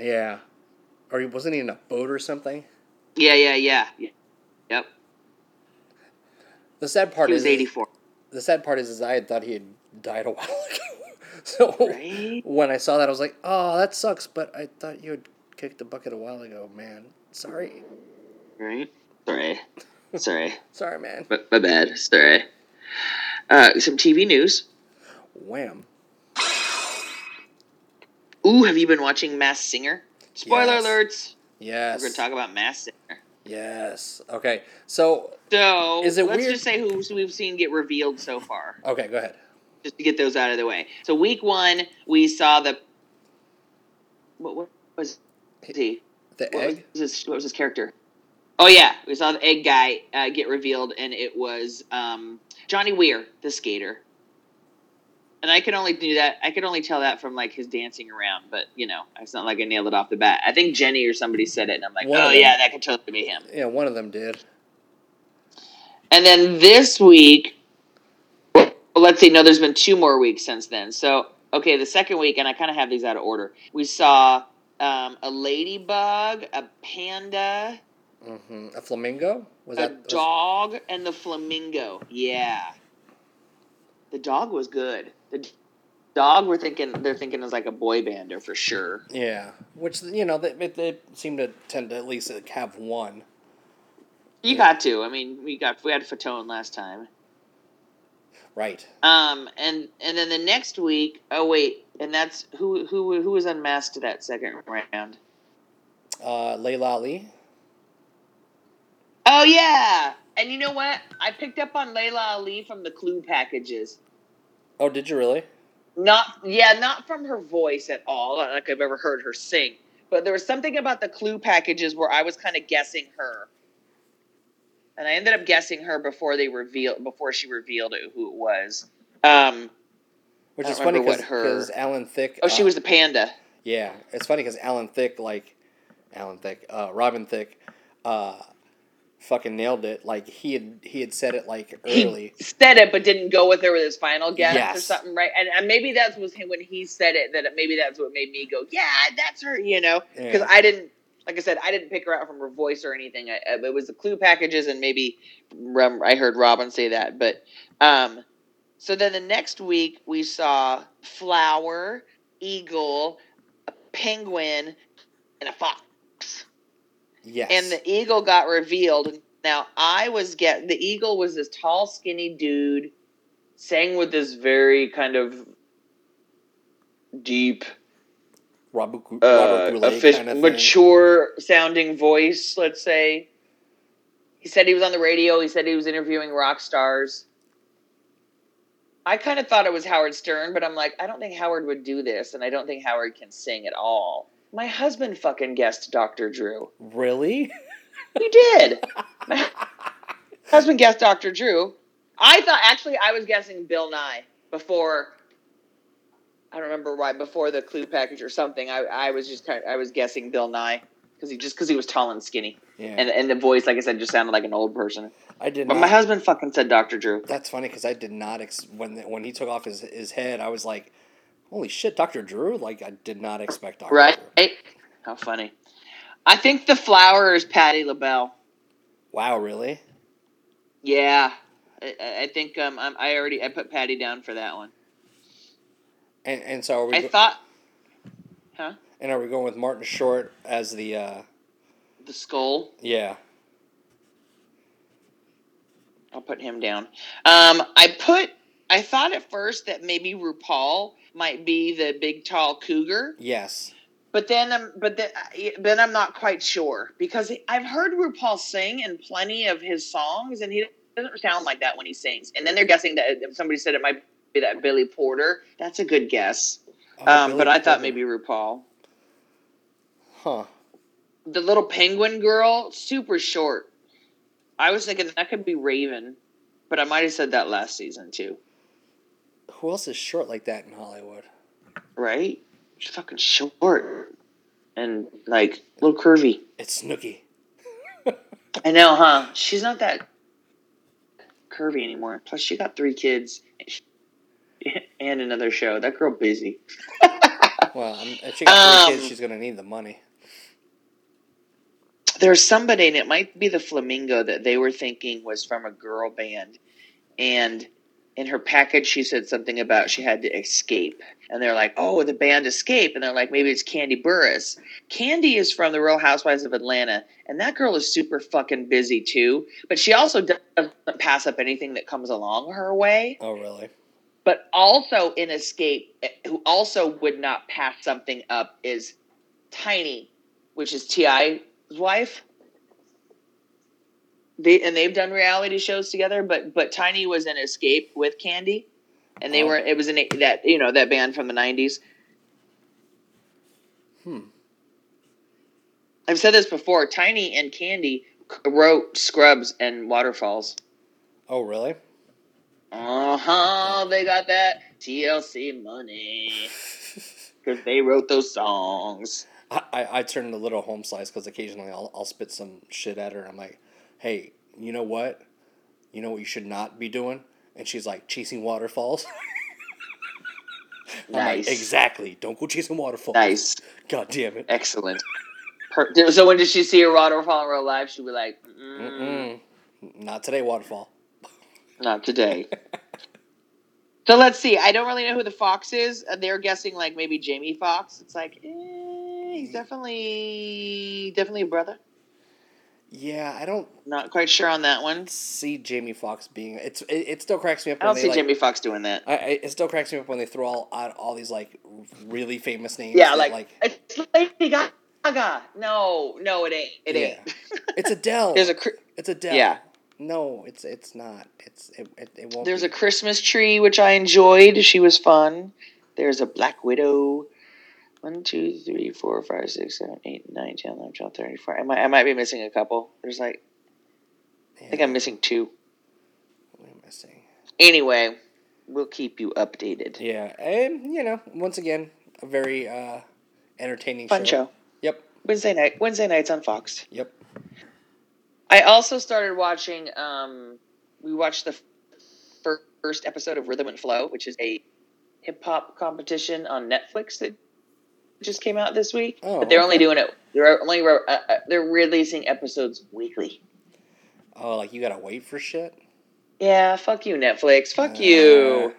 Yeah. Or he- wasn't he in a boat or something?
Yeah, yeah, yeah. yeah. Yep.
The sad part
He
is
was eighty four.
The sad part is, is I had thought he had died a while [LAUGHS] ago. so
Right?
when I saw that, I was like, "Oh, that sucks." But I thought you had kicked the bucket a while ago, man. Sorry,
Right? Sorry. Sorry. [LAUGHS]
sorry, man.
My, my bad. Sorry. Uh, some TV news.
Wham.
Ooh, have you been watching Masked Singer? Spoiler
Yes.
alerts.
Yes.
We're gonna talk about Masked Singer.
Yes. Okay. So
So
Is it
let's
weird-
just say who we've seen get revealed so far,
okay, go ahead.
just to get those out of the way. So week one, we saw the what, what was he?
The
What
egg.
was, his, what was his character? Oh yeah, we saw the egg guy uh, get revealed, and it was um, Johnny Weir, the skater. And I can only do that. I could only tell that from like his dancing around, but you know, it's not like I nailed it off the bat. I think Jenny or somebody said it, and I'm like,
One
oh
them.
yeah, that could totally be him.
Yeah, one of them did.
And then this week, well, let's see, no, there's been two more weeks since then. So, okay, the second week, and I kind of have these out of order. We saw um, a ladybug, a panda,
hmm A flamingo? Was
a
that was-
dog, and the flamingo. Yeah. The dog was good. The dog, we're thinking, they're thinking is like a boy bander for sure.
Yeah, which you know they, they, they seem to tend to at least have one.
You got to. I mean, we got we had Fatone last time.
Right.
Um, and and then the next week, oh wait, and that's who who who was unmasked that second round.
Uh, Laila Ali.
Oh yeah, and you know what? I picked up on Laila Ali from the Clue packages.
Oh, did you really?
Not yeah, not from her voice at all. Not like I've ever heard her sing, but there was something about the Clue packages where I was kind of guessing her, and I ended up guessing her before they revealed before she revealed it, who it was. Um,
Which is funny because
her-
Alan Thicke.
oh, she
uh,
was the panda.
Yeah, it's funny because Alan Thicke, like Alan Thicke, uh, Robin Thicke, uh, fucking nailed it. Like he had he had said it like early.
He said it, but didn't go with her with his final guess or something, right? And, and maybe that was him when he said it. That maybe that's what made me go, yeah, that's her. You know, because
Yeah.
I didn't, like I said, I didn't pick her out from her voice or anything. I, it was the clue packages, and maybe I heard Robin say that. But um, so then the next week we saw flower, eagle, a penguin, and a fox
Yes.
and the eagle got revealed. Now I was get the eagle was this tall, skinny dude, sang with this very kind of deep,
Robert,
uh,
Robert Goulet
offic-
kind of
mature sounding voice. Let's say. He said he was on the radio. He said he was interviewing rock stars. I kind of thought it was Howard Stern, but I'm like, I don't think Howard would do this, and I don't think Howard can sing at all. My husband fucking guessed Dr. Drew.
Really?
He did. [LAUGHS] My husband guessed Dr. Drew. I thought actually I was guessing Bill Nye before. I don't remember why before the clue package or something. I, I was just kind of, I was guessing Bill Nye because he just because he was tall and skinny
Yeah.
and and the voice like I said just sounded like an old person.
I did
But
not.
my husband fucking said Dr. Drew.
That's funny because I did not ex- when when he took off his his head. I was like, "Holy shit, Doctor Drew!" Like I did not expect Doctor
Right?
Drew.
How funny. I think the flower is Patti LaBelle.
Wow, really?
Yeah. I, I- I think um I'm, I already I put Patti down for that one.
And and so are we?
I
go-
thought Huh?
and are we going with Martin Short as the? uh
The skull.
Yeah.
I'll put him down. Um, I put. I thought at first that maybe RuPaul might be the big tall cougar,
Yes.
but then I'm. But then, then I'm not quite sure because I've heard RuPaul sing in plenty of his songs, and he doesn't sound like that when he sings. And then they're guessing that if somebody said it might be that Billy Porter. That's a good guess.
Oh,
um, but I thought maybe RuPaul.
Huh.
The little penguin girl, super short. I was thinking that could be Raven, but I might have said that last season too.
Who else is short like that in Hollywood?
right? She's fucking short and like a little curvy.
It's Snooki.
I know, huh? She's not that curvy anymore. Plus, she got three kids [LAUGHS] and another show. That girl busy. [LAUGHS]
Well, I'm, if she got three
Um,
kids, she's gonna need the money.
There's somebody, and it might be the Flamingo that they were thinking was from a girl band, and in her package she said something about she had to escape, and they're like, "Oh, the band Xscape," and they're like, "Maybe it's Kandi Burruss." Kandi is from the Real Housewives of Atlanta, and that girl is super fucking busy too. But she also doesn't pass up anything that comes along her way.
Oh, really?
But also in Xscape, who also would not pass something up is Tiny, which is T.I.'s wife. They and they've done reality shows together, but but Tiny was in Xscape with Kandi, and they
Oh.
were it was in that you know that band from the nineties.
Hmm.
I've said this before. Tiny and Kandi wrote Scrubs and Waterfalls.
Oh, really?
Uh huh. They got that TLC money [LAUGHS] because they wrote those songs.
I, I, I turn the little home slice because occasionally I'll, I'll spit some shit at her. I'm like, hey, you know what? you know what you should not be doing? And she's like, chasing waterfalls. [LAUGHS] I'm like,
Nice.
exactly. Don't go chasing waterfalls.
Nice.
God damn it.
Excellent. Per- so when did she see a waterfall in real life? She'd be like, mm,
Mm-mm. Not today, waterfall.
not today. [LAUGHS] so let's see. I don't really know who the fox is. Uh, They're guessing like maybe Jamie Foxx. It's like eh, he's definitely definitely a brother.
Yeah, I don't
Not quite sure on that one.
see Jamie Foxx being. It's it, it still cracks me up.
I don't see
like,
Jamie Foxx doing that.
I, I, it still cracks me up when they throw all out all these like really famous names.
Yeah,
that,
like, it's Lady Gaga. No, no, it ain't. It
Yeah.
ain't. [LAUGHS]
it's Adele.
There's a cr-
it's Adele.
Yeah.
No, it's it's not. It's it it, it won't.
there's
be.
a Christmas tree which I enjoyed. She was fun. There's a Black Widow. One, two, three, four, five, six, seven, eight, nine, ten, eleven, twelve, thirteen, fourteen. I might, I might be missing a couple. There's like, I think I'm missing two.
What am I saying?
Anyway, we'll keep you updated.
Yeah, and you know, once again, a very uh entertaining
Fun
show.
show.
Yep.
Wednesday night. Wednesday nights on Fox.
Yep.
I also started watching. Um, we watched the fir- first episode of Rhythm and Flow, which is a hip hop competition on Netflix that just came out this week.
Oh,
but they're only doing it. They're only uh, uh, they're releasing episodes weekly.
Oh, like you gotta wait for shit.
Yeah, fuck you, Netflix. Fuck
Uh,
you.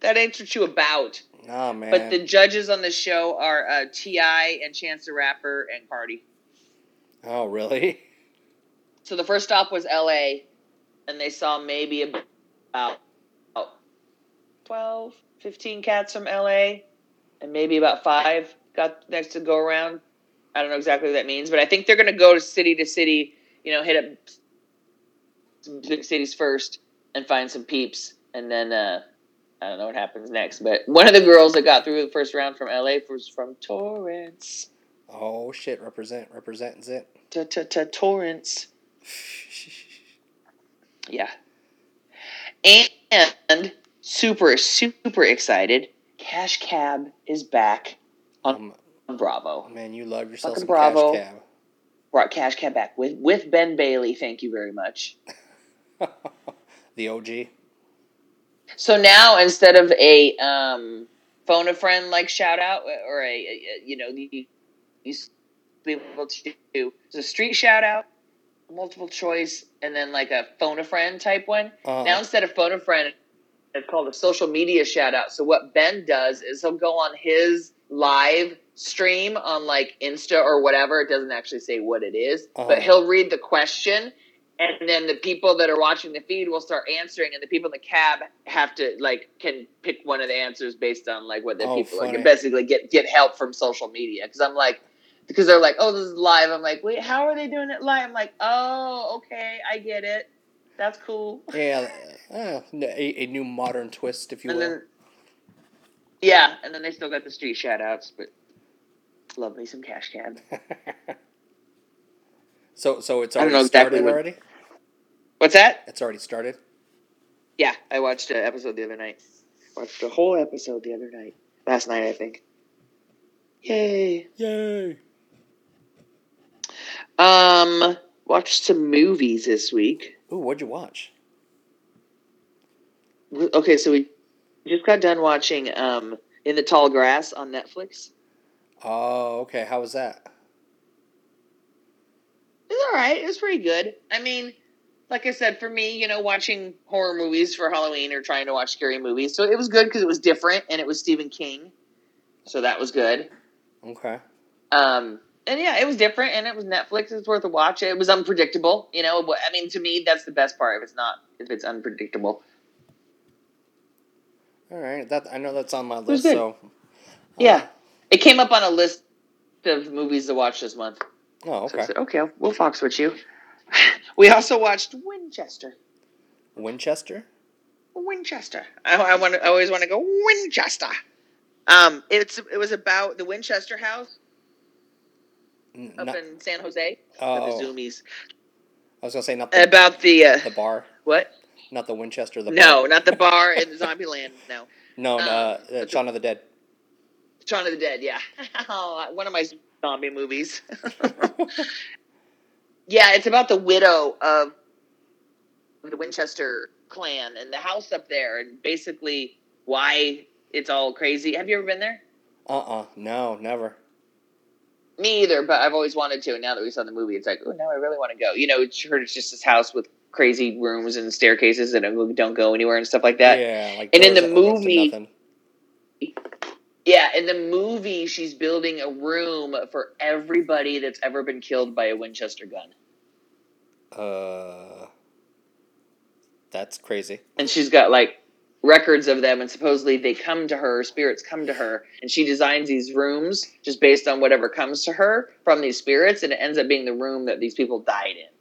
That ain't what you about.
Nah, man.
But the judges on the show are uh, T.I. and Chance the Rapper and Cardi.
oh, really? [LAUGHS]
So the first stop was L.A., and they saw maybe about, about 12, 15 cats from L.A., and maybe about five got next to go around. I don't know exactly what that means, but I think they're going to go to city to city, you know, hit up some big cities first and find some peeps, and then uh, I don't know what happens next. But one of the girls that got through the first round from L.A. was from Torrance.
Oh shit! Represent represents it.
Torrance. [LAUGHS] Yeah. And super, super excited. Cash Cab is back
Um,
on Bravo.
man, you love yourself
Fucking
some
bravo.
cash
Brought Cash Cab back with, with Ben Bailey. Thank you very much. [LAUGHS]
the OG.
So now instead of a um, phone a friend like shout out or a, a- you know you, you to be able to do a street shout out, multiple choice, and then like a phone a friend type one.
Uh,
Now instead of phone a friend, it's called a social media shout out. So what Ben does is he'll go on his live stream on like Insta or whatever. It doesn't actually say what it is,
Uh-huh.
but he'll read the question and then the people that are watching the feed will start answering and the people in the cab have to like can pick one of the answers based on like what the
Oh,
people
funny.
like basically get get help from social media because i'm like because they're like oh this is live i'm like wait how are they doing it live i'm like oh okay i get it that's cool [LAUGHS]
yeah, uh, a, a new modern twist, if you
and
will.
then yeah and then they still got the street shout outs but love me some cash cab [LAUGHS]
so, so it's already
know exactly
started
what-
already.
what's that
It's already started.
yeah i watched an episode the other night watched a whole episode the other night last night i think yay
Yay!
Um, watched some movies this week.
Ooh, what'd you watch?
Okay, so we just got done watching um In the Tall Grass on Netflix.
Oh, okay. How was that?
It's all right. It was pretty good. I mean, like I said, for me, you know, watching horror movies for Halloween or trying to watch scary movies, so it was good because it was different and it was Stephen King, so that was good.
Okay.
Um, and yeah, it was different and it was Netflix. It's worth a watch. It was unpredictable. You know, but I mean, to me, that's the best part. If it's not, if it's unpredictable.
All right. That I know that's on my list. So.
Yeah, it came up on a list of movies to watch this month.
Oh,
So
okay.
said, okay, we'll fox with you. [LAUGHS] We also watched Winchester.
Winchester.
Winchester. I, I want. I always want to go Winchester. Um, it's it was about the Winchester House up
not-
in San Jose.
oh,
The Zoomies.
I was gonna say not the,
About the uh,
the bar,
what?
not the Winchester. The
No,
bar.
not the bar in [LAUGHS] Zombieland. No,
no, no,
um,
uh,
the-
Shaun of the Dead.
Shaun of the Dead. Yeah, [LAUGHS] oh, one of my zombie movies. [LAUGHS] yeah, it's about the widow of the Winchester clan and the house up there, and basically why it's all crazy. Have you ever been there?
Uh uh No, never.
Me either, but I've always wanted to. And now that we saw the movie, it's like, oh, now I really want to go. You know, it's heard it's just this house with crazy rooms and staircases that don't go anywhere and stuff like that.
yeah, like
and in the
that open up to
movie- Yeah, in the movie, she's building a room for everybody that's ever been killed by a Winchester gun.
Uh, that's crazy.
and she's got like records of them and supposedly they come to her spirits come to her and she designs these rooms just based on whatever comes to her from these spirits and it ends up being the room that these people died in.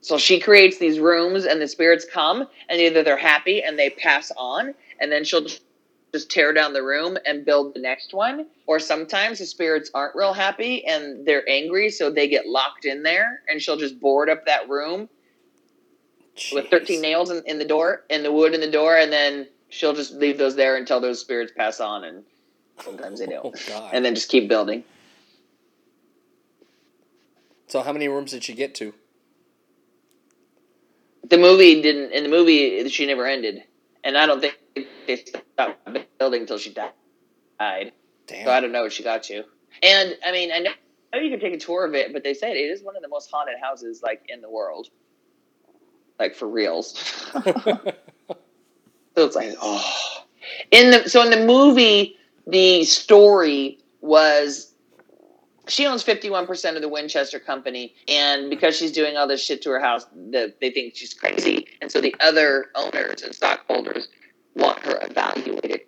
So she creates these rooms and the spirits come and either they're happy and they pass on and then she'll just tear down the room and build the next one. Or sometimes the spirits aren't real happy and they're angry so they get locked in there and she'll just board up that room with 13 nails in, in the door, in the wood in the door, and then she'll just leave those there until those spirits pass on, and sometimes they
Oh
don't.
god.
And then just keep building.
so how many rooms did she get to?
The movie didn't, in the movie, she never ended. And I don't think they stopped building until she died.
Damn.
So I don't know what she got to. And, I mean, I know, I know you can take a tour of it, but they said it is one of the most haunted houses, like, in the world. Like, for reals. [LAUGHS] So it's like, oh. In the so in the movie, the story was she owns fifty one percent of the Winchester company, and because she's doing all this shit to her house, the, they think she's crazy, and so the other owners and stockholders want her evaluated.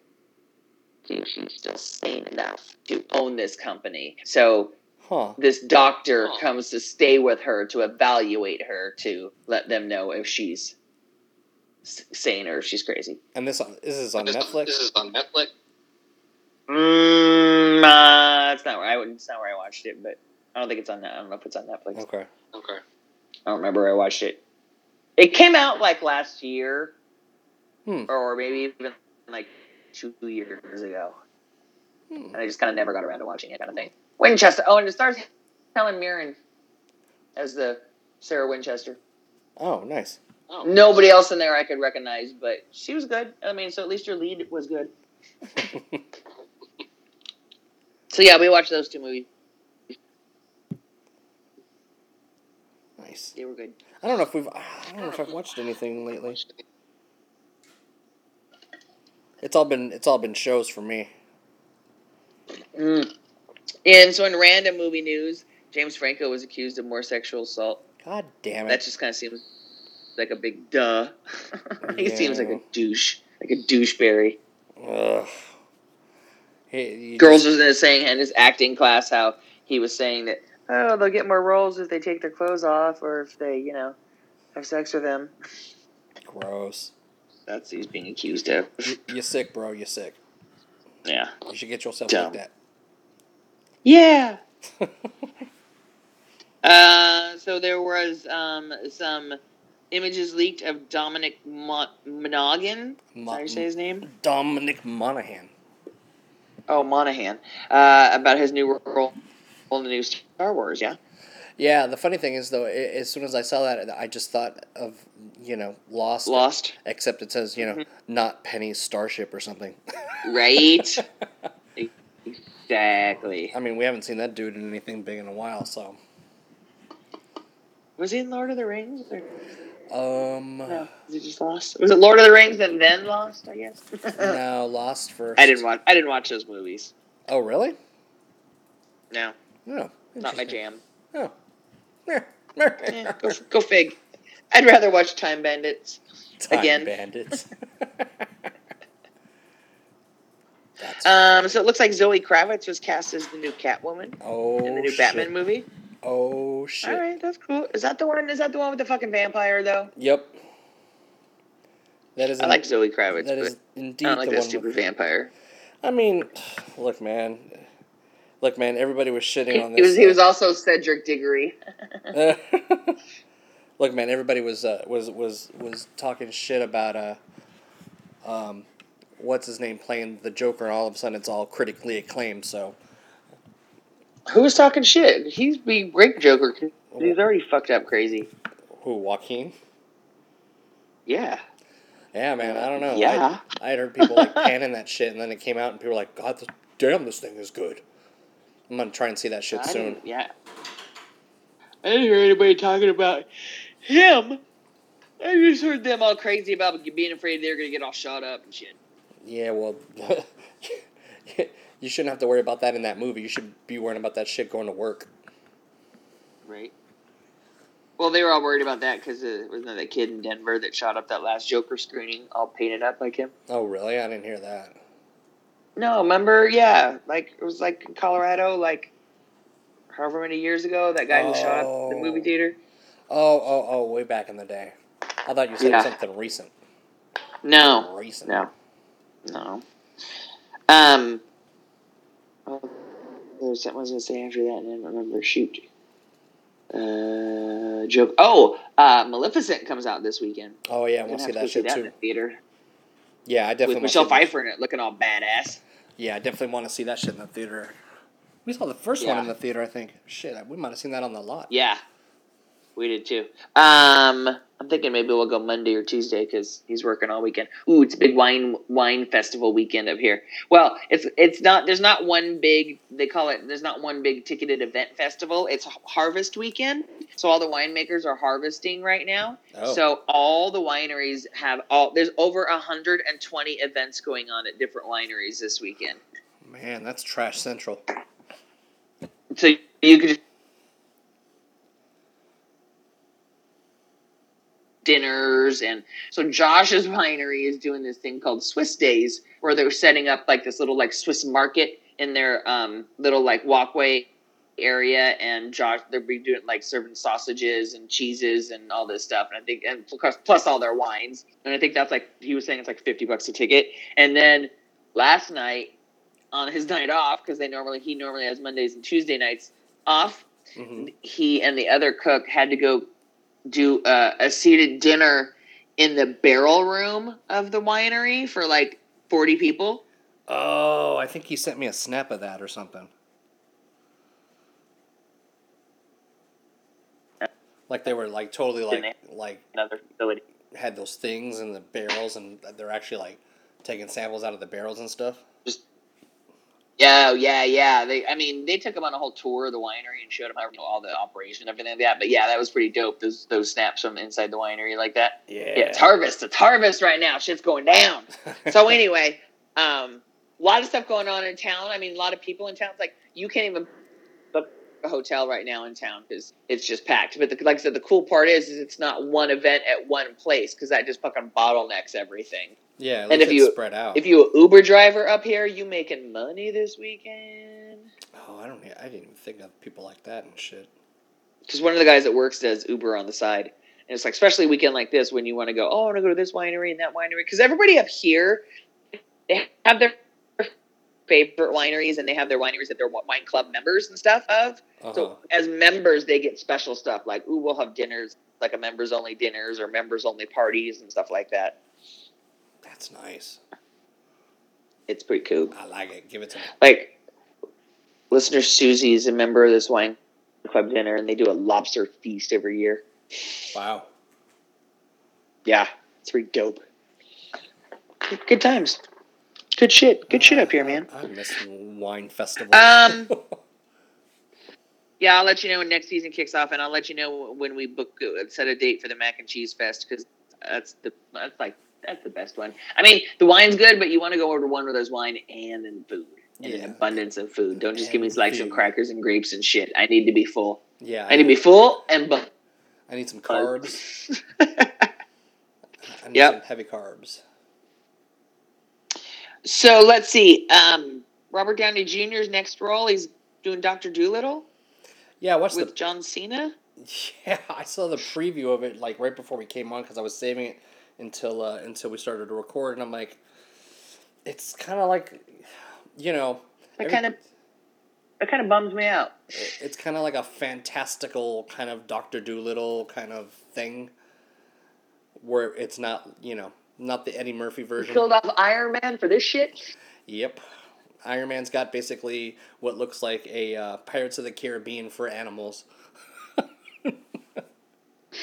See if she's still sane enough to own this company. So
huh.
this doctor comes to stay with her to evaluate her to let them know if she's sane or if she's crazy.
And this this is on Netflix.
This is on Netflix.
Mm, uh, it's not where I would. It's not where I watched it, but I don't think it's on. I don't know if it's on Netflix.
Okay.
Okay.
I don't remember where I watched it. It came out like last year,
Hmm.
or maybe even like two years ago,
Hmm.
and I just kind of never got around to watching it, kind of thing. Winchester. Oh, and it stars Helen Mirren as the Sarah Winchester.
Oh, nice.
Oh.
Nobody else in there I could recognize, but she was good. I mean, so at least your lead was good. [LAUGHS] So yeah, we watched those two movies.
nice.
They were good.
I don't know if we've. I don't know if I've watched anything lately. It's all been it's all been shows for me.
Mm. And so in random movie news, James Franco was accused of more sexual assault.
God damn it!
That just kind of seems like a big duh. [LAUGHS] he seems like a douche, like a doucheberry.
Ugh. Hey,
Girls
just-
was saying in his acting class how he was saying that oh they'll get more roles if they take their clothes off or if they you know have sex with them.
gross.
That's he's being accused of.
You, you sick, bro. You're sick.
Yeah.
You should get yourself
Dumb.
like
Yeah. [LAUGHS] Uh, so there was um, some images leaked of Dominic Mo- Monaghan. Is that how you say his name?
Dominic Monaghan.
Oh, Monaghan. Uh, about his new role in the new Star Wars. Yeah.
Yeah, the funny thing is though, i as soon as I saw that, I just thought of you know Lost.
Lost.
Except it says you know not Penny's Starship or something.
Right. [LAUGHS] exactly.
I mean, we haven't seen that dude in anything big in a while, so.
Was he in Lord of the Rings? Or
Um,
no? Was he just Lost? Was it Lord of the Rings and then Lost? I guess. [LAUGHS]
no, Lost first.
I didn't watch. I didn't watch those movies.
Oh, really?
No,
No,
not my jam.
Oh.
Eh, go, go fig. I'd rather watch Time Bandits.
Time
Again.
Bandits. [LAUGHS]
Um, so it looks like Zoe Kravitz was cast as the new Catwoman
oh
in the new
shit.
Batman movie.
Oh shit.
All right, that's cool. Is that the one? Is that the one with the fucking vampire though?
Yep. That is.
I like Zoe Kravitz,
that is indeed
I don't like
the
that stupid
with-
vampire.
I mean, look, man. Look, man. Everybody was shitting on this.
he was. He
uh,
was also Cedric Diggory. [LAUGHS]
Look, man, everybody was uh, was was was talking shit about uh, um, what's his name playing the Joker, and all of a sudden it's all critically acclaimed. So
who's talking shit? He's be great Joker. He's already fucked up crazy.
who Joaquin?
Yeah.
Yeah, man. I don't know.
Yeah.
I, I had heard people like [LAUGHS] panning that shit, and then it came out, and people were like, "God, this, damn, this thing is good." I'm gonna try and see that shit
I
soon.
Yeah. I didn't hear anybody talking about him. I just heard them all crazy about being afraid they're gonna get all shot up and shit.
Yeah, well, [LAUGHS] you shouldn't have to worry about that in that movie. You should be worrying about that shit going to work.
Right. Well, they were all worried about that because uh, wasn't that kid in Denver that shot up that last Joker screening, all painted up like him?
Oh, really? I didn't hear that.
No, remember? Yeah, like it was like in Colorado, like however many years ago, that guy who shot up the
Oh.
movie theater.
Oh, oh, oh, way back in the day. I thought you said
Yeah.
something recent.
No,
Recent.
no, no. Um, oh, there was something I was gonna say after that, and I don't remember. Shoot. Uh, joke. Oh, uh, Maleficent comes out this weekend.
Oh yeah, I want
gonna
see that shit too.
the theater
Yeah, I definitely
with Michelle
see that-
Pfeiffer in it, looking all badass.
Yeah, I definitely want to see that shit in the theater. We saw the first one in the theater, I think. Shit, we might have seen that on the lot.
Yeah, we did too. Um, I'm thinking maybe we'll go Monday or Tuesday because he's working all weekend. Ooh, it's a big wine wine festival weekend up here. Well, it's it's not. There's not one big. They call it. There's not one big ticketed event festival. It's Harvest Weekend. So all the winemakers are harvesting right now.
Oh.
So all the wineries have all. There's over 120 events going on at different wineries this weekend.
Man, that's trash central.
So you could just and so Josh's winery is doing this thing called Swiss Days where they're setting up like this little like Swiss market in their um little like walkway area. And Josh they're be doing like serving sausages and cheeses and all this stuff. And I think and plus, plus all their wines. And I think that's like he was saying it's like 50 bucks a ticket. And then last night on his [LAUGHS] night off because they normally he normally has Mondays and Tuesday nights off
hmm
he and the other cook had to go do a, a seated dinner in the barrel room of the winery for like 40 people.
Oh, I think he sent me a snap of that or something. Like they were like totally like like
Another facility.
had those things in the barrels and they're actually like taking samples out of the barrels and stuff.
Yeah, yeah, yeah. They, I mean, they took him on a whole tour of the winery and showed him how you know, all the operation and everything like that. But yeah, that was pretty dope. Those those snaps from inside the winery like that.
Yeah.
Yeah, it's harvest. It's harvest right now. Shit's going down. [LAUGHS] so anyway, um, a lot of stuff going on in town. I mean, a lot of people in town. It's like you can't even hotel right now in town because it's just packed. But the, like I said, the cool part is, is it's not one event at one place because that just fucking bottlenecks everything.
yeah,
and if you-
spread out.
If you Uber driver up here, you making money this weekend?
oh, I don't. I didn't even think of people like that and shit.
Because one of the guys that works does Uber on the side. And it's like, especially a weekend like this when you want to go, oh, I want to go to this winery and that winery. Because everybody up here, they have their favorite wineries and they have their wineries that they're wine club members and stuff of.
Uh-huh.
So as members, they get special stuff like, ooh, we'll have dinners, like a members only dinners or members only parties and stuff like that.
That's nice.
It's pretty cool.
I like it. Give it to me.
Like, listener Susie is a member of this wine club dinner and they do a lobster feast every year.
Wow.
Yeah, it's pretty dope. Good times. Good shit. Good shit up here, man.
I, I miss wine festival.
Um, [LAUGHS] Yeah, I'll let you know when next season kicks off, and I'll let you know when we book uh, set a date for the Mac and Cheese Fest because that's the that's like that's the best one. I mean, the wine's good, but you want to go over to one where there's wine and then food and an abundance of food. Don't just give me
And
like some crackers and grapes and shit. I need to be full.
yeah,
I need to be full and bu-
I need some carbs. [LAUGHS] I need
Yep.
some heavy carbs.
So let's see. Um, Robert Downey Jr.'s next role, he's doing Doctor Doolittle
Yeah, what's
with
the?
John Cena. [LAUGHS]
Yeah, I saw the preview of it like right before we came on because I was saving it until uh, until we started to record, and I'm like, it's kind of like, you know,
That
every-
kind of that kind of bums me out.
it's kind of like a fantastical kind of Doctor Doolittle kind of thing, where it's not you know not the Eddie Murphy version.
Killed off Iron Man for this shit.
Yep. Iron Man's got basically what looks like a uh, Pirates of the Caribbean for animals. [LAUGHS]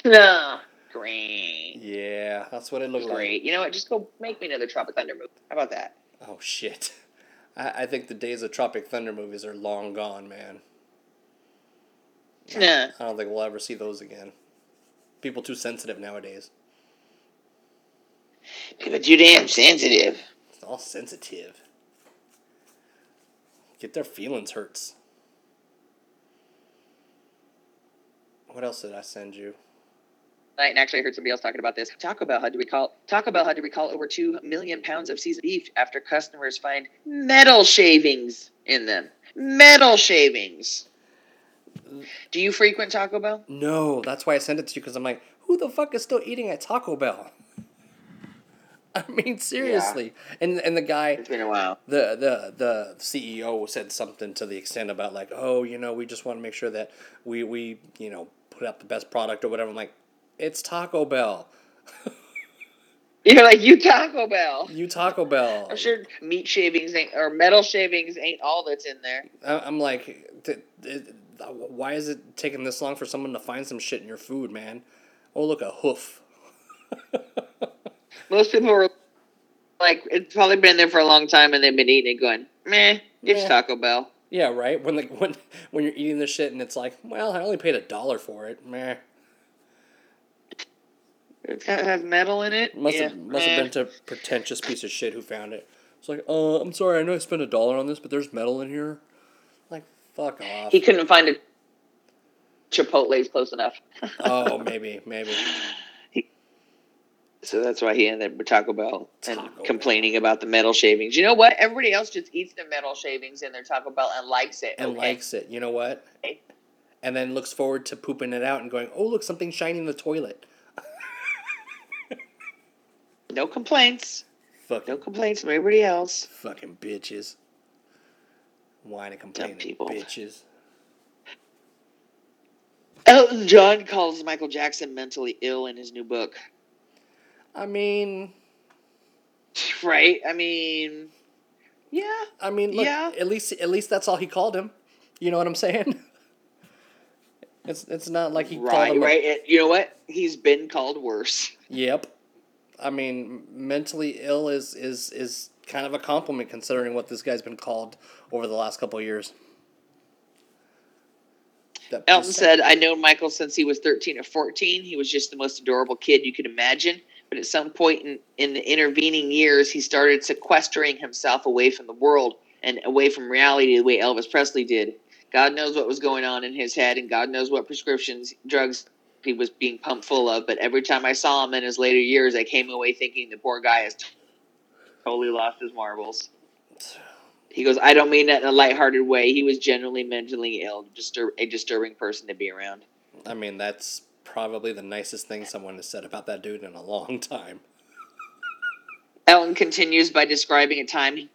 No, great.
Yeah, that's what it looked like.
Great. You know what? Just go make me another Tropic Thunder movie. How about that?
Oh shit. [LAUGHS] I, I think the days of Tropic Thunder movies are long gone, man.
Nah.
I don't think we'll ever see those again. People too sensitive nowadays.
People too damn sensitive.
It's all sensitive. Get their feelings hurts. What else did I send you?
Night and actually I heard somebody else talking about this. Taco Bell had to recall Taco Bell had to recall over two million pounds of seasoned beef after customers find metal shavings in them. Metal shavings. Do you frequent Taco Bell?
No, that's why I sent it to you because I'm like, who the fuck is still eating at Taco Bell? [LAUGHS] I mean, seriously. And and the guy,
It's been a while.
the the the CEO said something to the extent about like, oh, you know, we just want to make sure that we we you know put out the best product or whatever. I'm like, it's Taco Bell. [LAUGHS]
You're like you Taco Bell.
You Taco Bell.
I'm sure meat shavings ain't or metal shavings ain't all that's in there.
I'm like, why is it taking this long for someone to find some shit in your food, man? Oh, look, a hoof. [LAUGHS]
Most people were like, it's probably been there for a long time and they've been eating it going, meh, it's
Meh.
Taco Bell.
Yeah, right. When like [LAUGHS] when when you're eating this shit and it's like, well, I only paid a dollar for it. Meh.
It has metal in it.
Must
yeah,
have must
meh.
have been to a pretentious piece of shit who found it. It's like, uh, I'm sorry, I know I spent a dollar on this, but there's metal in here. Like, fuck off.
He couldn't find a Chipotle's close enough. [LAUGHS]
oh, maybe, maybe.
So that's why he ended up with Taco Bell and
Taco Bell.
complaining about the metal shavings. You know what? Everybody else just eats the metal shavings in their Taco Bell and likes it.
And
okay?
likes it. You know what?
Okay.
And then looks forward to pooping it out and going, oh, look, something shiny in the toilet.
No complaints.
Fucking,
No complaints from everybody else.
fucking bitches. Whining and complaining
people.
bitches.
Elton John calls Michael Jackson mentally ill in his new book.
I mean,
Right? I mean, yeah.
I mean, look,
Yeah.
at least at least that's all he called him. You know what I'm saying? [LAUGHS] It's it's not like he called
Right,
him. a-
right. And you know what? He's been called worse. [LAUGHS]
Yep. I mean, mentally ill is is is kind of a compliment considering what this guy's been called over the last couple of years.
Elton said, I know Michael since he was 13 or 14. He was just the most adorable kid you could imagine. But at some point in, in the intervening years, he started sequestering himself away from the world and away from reality the way Elvis Presley did. God knows what was going on in his head, and God knows what prescriptions, drugs he was being pumped full of. But every time I saw him in his later years, I came away thinking the poor guy has totally lost his marbles. He goes, I don't mean that in a lighthearted way. He was genuinely mentally ill, disturb- a disturbing person to be around.
I mean, that's probably the nicest thing someone has said about that dude in a long time.
Elton continues by describing a time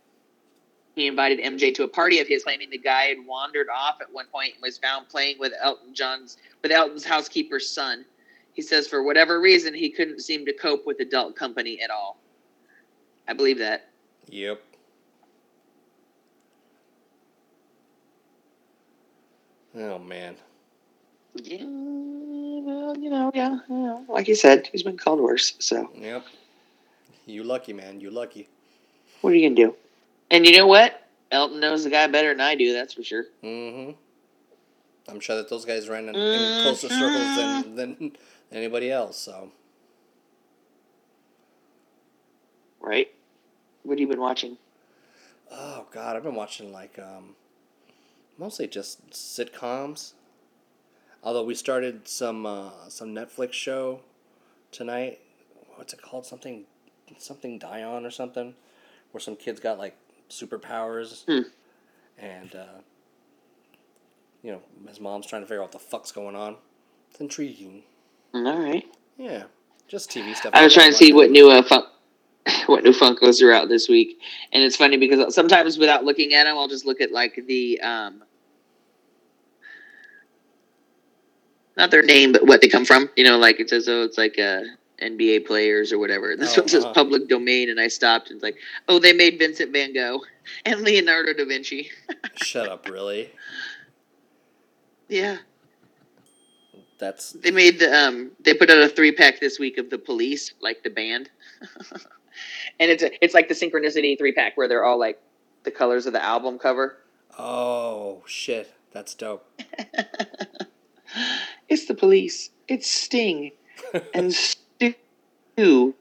he invited MJ to a party of his, claiming the guy had wandered off at one point and was found playing with Elton John's with Elton's housekeeper's son. He says for whatever reason he couldn't seem to cope with adult company at all. I believe that.
Yep. Oh man.
Yeah, well, you know, yeah, yeah. Like you said, he's been called worse. So
Yep. You lucky man. You lucky.
what are you gonna do? And you know what? Elton knows the guy better than I do. That's for sure.
Mm-hmm. I'm sure that those guys ran in, in closer circles than than anybody else. So
Right? What have you been watching?
Oh God, I've been watching like um, mostly just sitcoms. Although we started some uh, some Netflix show tonight. What's it called? Something something Dion or something, where some kids got like superpowers,
Hmm.
and uh, you know his mom's trying to figure out what the fuck's going on. It's intriguing.
All right.
Yeah, just TV stuff.
I was trying to see what new uh, fun- [LAUGHS] what new Funkos are out this week, and it's funny because sometimes without looking at them, I'll just look at like the um, not their name, but what they come from. You know, like it says, oh, it's like uh, NBA players or whatever. [LAUGHS] This
Oh,
one says
uh-huh.
public domain, and I stopped and it's like, oh, they made Vincent Van Gogh [LAUGHS] and Leonardo da Vinci. [LAUGHS]
Shut up, really.
yeah,
That's
They made the um they put out a three pack this week of the police, like the band. and it's a, it's like the synchronicity three pack where they're all like the colors of the album cover.
oh shit. That's dope.
It's the police. It's Sting [LAUGHS] and Stu.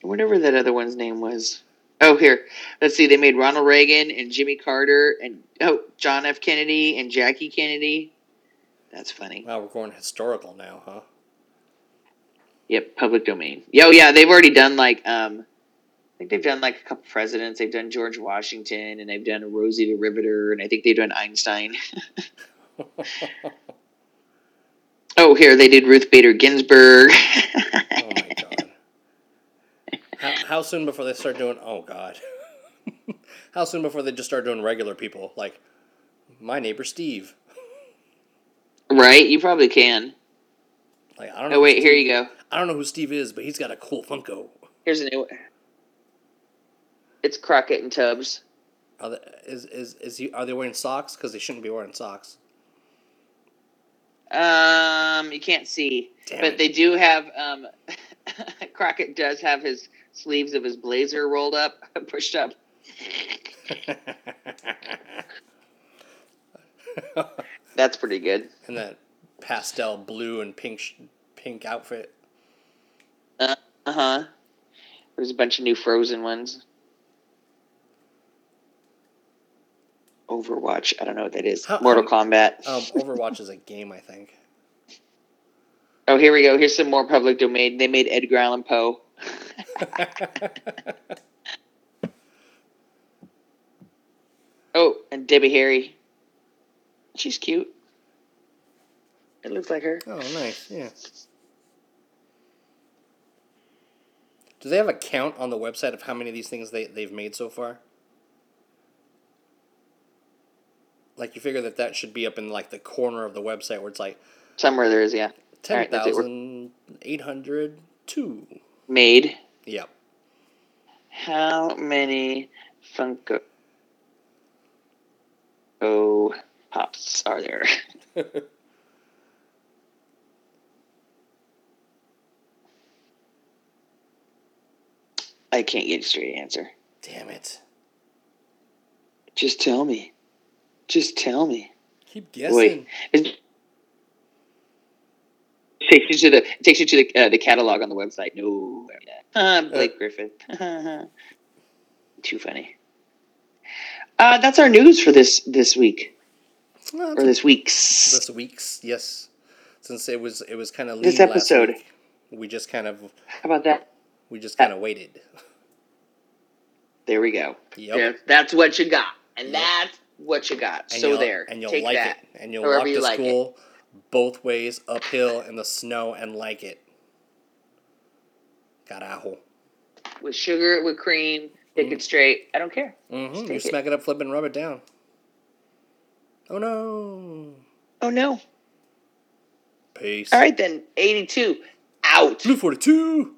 Whatever that other one's name was. Oh, here. Let's see. They made Ronald Reagan and Jimmy Carter and oh John F. Kennedy and Jackie Kennedy. That's funny.
Wow, we're going historical now, huh?
Yep, public domain. Yo, yeah, they've already done like um, I think they've done like a couple presidents. They've done George Washington and they've done Rosie the Riveter and I think they've done Einstein. [LAUGHS] [LAUGHS] oh, here they did Ruth Bader Ginsburg.
Oh my god. How, how soon before they start doing? Oh god. [LAUGHS] how soon before they just start doing regular people like my neighbor Steve?
right? You probably can.
Like I don't oh, know.
Oh wait, here you go.
I don't know who Steve is, but he's got a cool Funko.
Here's a new one. It's Crockett and Tubbs.
Are they, is is is he? Are they wearing socks? Because they shouldn't be wearing socks.
Um, you can't see,
Damn
but
it.
they do have. Um, [LAUGHS] Crockett does have his sleeves of his blazer rolled up, [LAUGHS] pushed up. [LAUGHS] That's pretty good.
and that pastel blue and pink sh- pink outfit.
Uh huh. There's a bunch of new Frozen ones. Overwatch. I don't know what that is.
How-
Mortal
how-
Kombat. [LAUGHS]
Um, Overwatch is a game, I think.
Oh, here we go. Here's some more public domain. They made Edgar Allan Poe. [LAUGHS] Oh, and Debbie Harry. She's cute. It looks like her.
oh, nice. Yeah. Do they have a count on the website of how many of these things they, they've made so far? Like you figure that that should be up in like the corner of the website where it's like
Somewhere there is, yeah.
ten thousand eight hundred two
right, that's it. We're
thousand eight hundred two.
made.
Yep.
How many Funko Oh, Pops are there? [LAUGHS] I can't get a straight answer.
Damn it!
Just tell me. Just tell me.
Keep guessing.
Wait. It takes you to the it takes you to the uh, the catalog on the website. No, uh, Blake Griffin. [LAUGHS] Too funny. Uh, that's our news for this this week
Well,
or this week's.
this week's yes, since it was it was kind of
This
episode. week, we just kind of
How about that?
we just kind of waited.
There we go.
Yep.
There- that's what you got, and
Yep.
that's what you got.
And
so there,
and you'll
take
like
that.
it, and you'll walk
you
to
like it.
both ways uphill in the snow and like it. Got Carajo.
with sugar, with cream, pick it straight. I don't care.
Mm-hmm. You
take it.
smack it up, flip it, and rub it down. Oh no!
Oh no!
Peace.
All right then, eighty-two out.
Blue forty two.